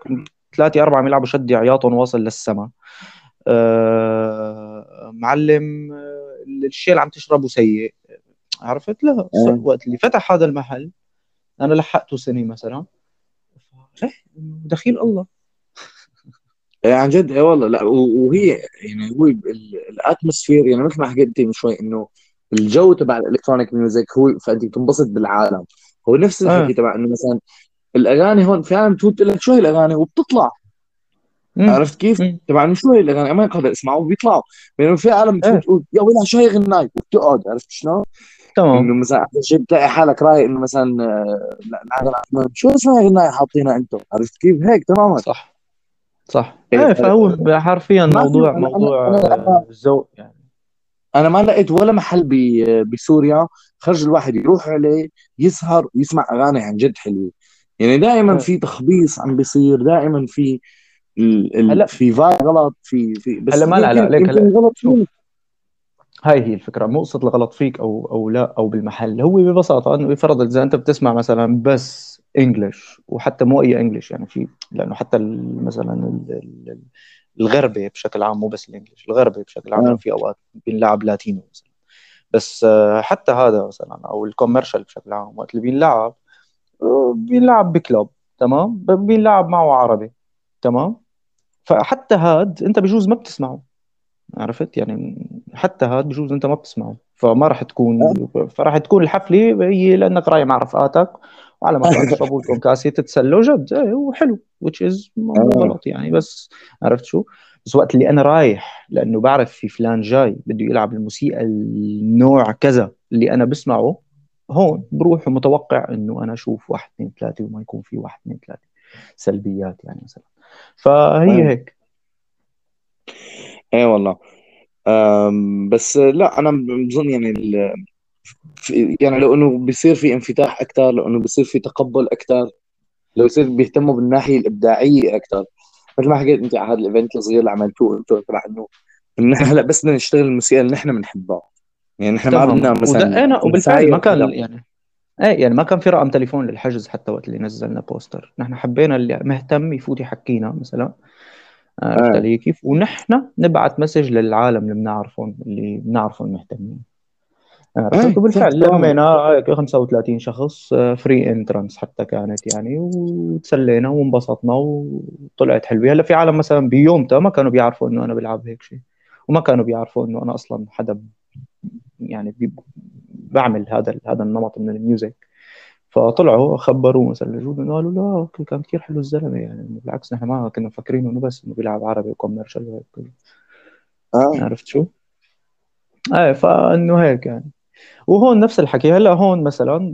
B: ثلاثة أربعة عم يلعبوا شدي عياطهم واصل للسما. أه معلم آه، الشيء اللي عم تشربه سيء. عرفت؟ لا
A: آه.
B: وقت اللي فتح هذا المحل أنا لحقته سنة مثلا. دخيل الله.
A: إيه عن جد إيه والله. لا وهي يعني هو ال- ال atmosphere يعني مثل ما حكيت أنت من شوي إنه الجو تبع ال electronic music هو فأنت بتنبسط بالعالم هو نفس الحكي
B: آه.
A: تبع إنه مثلا الأغاني هون في عالم تفوت تقول لك شو هي الأغاني وبتطلع
B: مم.
A: عرفت كيف؟ تبع إنه شو هي الأغاني ما قادر اسمعوا وبيطلعوا بينما في عالم
B: إيه.
A: تفوت تقول يا ويلها شو هي غناي وبتقعد عرفت شلون؟ إنه
B: تمام
A: مثلا احسن شيء بتلاقي حالك رايق إنه مثلا آه، لا شو اسمها غناي حاطينها أنتم عرفت كيف؟ هيك تماما
B: صح صح
A: إيه،
B: إيه فهو حرفيا موضوع موضوع آه، ذوق يعني
A: أنا ما لقيت ولا محل بسوريا. خرج الواحد يروح عليه يسهر ويسمع أغاني عن جد حلوة. يعني دائما
B: آه.
A: في تخبيص عم بيصير دائما في ال...
B: هلا-
A: ال... في فاي غلط في في بس
B: هلا ما لا لا هلا
A: غلط
B: شوف. هاي هي الفكرة مو قصة الغلط فيك أو أو لا أو بالمحل. هو ببساطة إنه يفرض إذا أنت بتسمع مثلا بس English وحتى مو أي English يعني في لأنه حتى مثلا ال- ال- ال- الغربي بشكل عام مو بس ال English الغربي بشكل عام
A: آه.
B: في أوقات بينلعب Latino مثلا. بس آه، حتى هذا مثلا أو ال commercial بشكل عام وقت اللي بينلعب آه، بينلعب بكلوب تمام؟ بينلعب معه عربي تمام؟ فحتى هاد أنت بجوز ما بتسمعه عرفت؟ يعني حتى هاد بجوز أنت ما بتسمعه. فما راح تكون فراح تكون الحفله هي لأنك رايح مع رفقاتك وعلى ما تشربوا لكم كاسه تتسلوا جد. إيه وحلو which is
A: آه.
B: غلط يعني بس عرفت شو؟ بس وقت اللي أنا رايح لأنه بعرف في فلان جاي بده يلعب الموسيقى النوع كذا اللي أنا بسمعه هون بروح متوقع إنه أنا أشوف واحد اثنين ثلاثة وما يكون في واحد اثنين ثلاثة سلبيات يعني مثلا. فهي
A: آه.
B: هيك.
A: إيه والله. بس لا أنا بظن يعني ال... يعني لو إنه بيصير في انفتاح أكثر لو إنه بيصير في تقبل أكثر لو يصير بيهتموا بالناحية الإبداعية أكثر مثل ما حكيت أنت على هذا الايفنت الصغير اللي عملتوه أنتم تبع إنه انه نحن هلأ بس بدنا نشتغل الموسيقى اللي نحن بنحبها. يعني نحن ما بدنا مثلا
B: ودقينا وبالفعل ما كان. يعني إيه يعني ما كان في رقم تليفون للحجز حتى وقت اللي نزلنا poster. نحن حبينا اللي مهتم يفوت يحكينا مثلا. عرفت
A: آه.
B: علي كيف ونحن نبعث message للعالم اللي بنعرفهم اللي بنعرفهم مهتمين
A: آه،
B: عرفت وبالفعل. لمينا هيك 35 شخص free entrance حتى كانت يعني وتسلينا وانبسطنا وطلعت حلوة هلأ في عالم مثلا بيومتها ما كانوا بيعرفوا إنه أنا بلعب هيك شيء وما كانوا بيعرفوا إنه أنا أصلا حدا يعني بعمل هذا هذا النمط من ال music فطلعوا خبروه مثلا جودن قالوا لا okay كان كثير حلو الزلمة يعني. بالعكس نحن ما كنا مفكرين إنه بس إنه بيلعب عربي و commercial وهيك
A: آه.
B: عرفت شو؟ إيه فإنه هيك يعني. وهون نفس الحكي. هلأ هون مثلا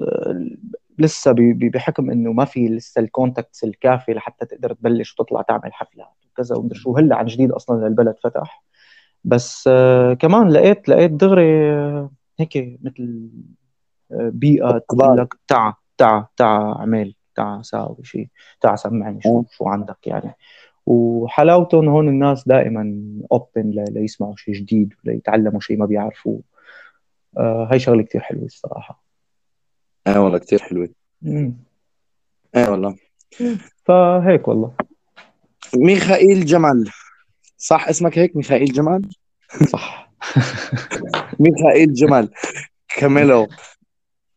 B: لسه بحكم إنه ما في لسه ال contacts الكافي لحتى تقدر تبلش وتطلع تعمل حفلات وكذا ومدري شو. هلأ عن جديد أصلا البلد فتح. بس آه كمان لقيت لقيت دغري آه هيك مثل آه بيئة تقول لك تعا تعا تعا اعمل تعا ساوي شيء تعا سمعني شو شو عندك يعني. وحلاوتهم هون الناس دائما اوبن ليسمعوا شيء جديد وليتعلموا شيء ما بيعرفوه. آه هاي شغلة كثير حلوة الصراحة.
A: إيه والله كثير حلوة. إيه والله.
B: فهيك والله.
A: ميخائيل جمال. صح اسمك هيك ميخائيل جمال؟
B: صح.
A: ميخائيل جمال. كاميلو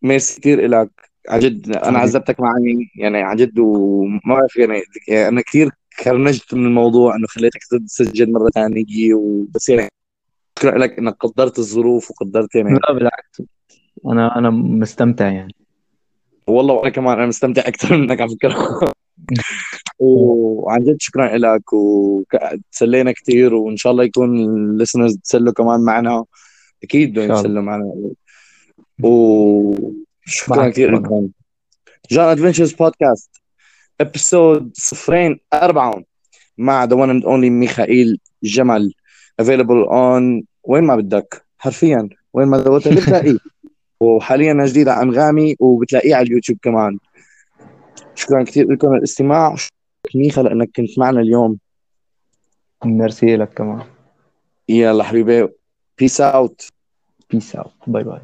A: ميرسي كثير لك عن جد أنا عذبتك معي يعني عن جد وما بعرف يعني, أنا كثير كرنجت من الموضوع إنه خليتك تسجل مرة ثانية وبس يعني شكرا لك إنك قدرت الظروف وقدرت يعني
B: لا بالعكس. أنا أنا مستمتع يعني.
A: والله وأنا كمان أنا مستمتع أكثر منك على فكره وعن جد شكرا لك وتسلينا كثير وإن شاء الله يكون ال listeners تسلوا كمان معنا. أكيد بدهم يتسلوا معنا. وشكرا كثير لكم John Adventures podcast episode صفرين أربعة مع the one and only ميخائيل جمل available on وين ما بدك حرفيا وين ما بتلاقيه وحاليا جديد على انغامي وبتلاقيه على اليوتيوب كمان شكرا كثير لكم الاستماع ميخا لانك كنت معنا اليوم
B: ميرسي لك كمان
A: يلا حبيبي peace out
B: peace out bye bye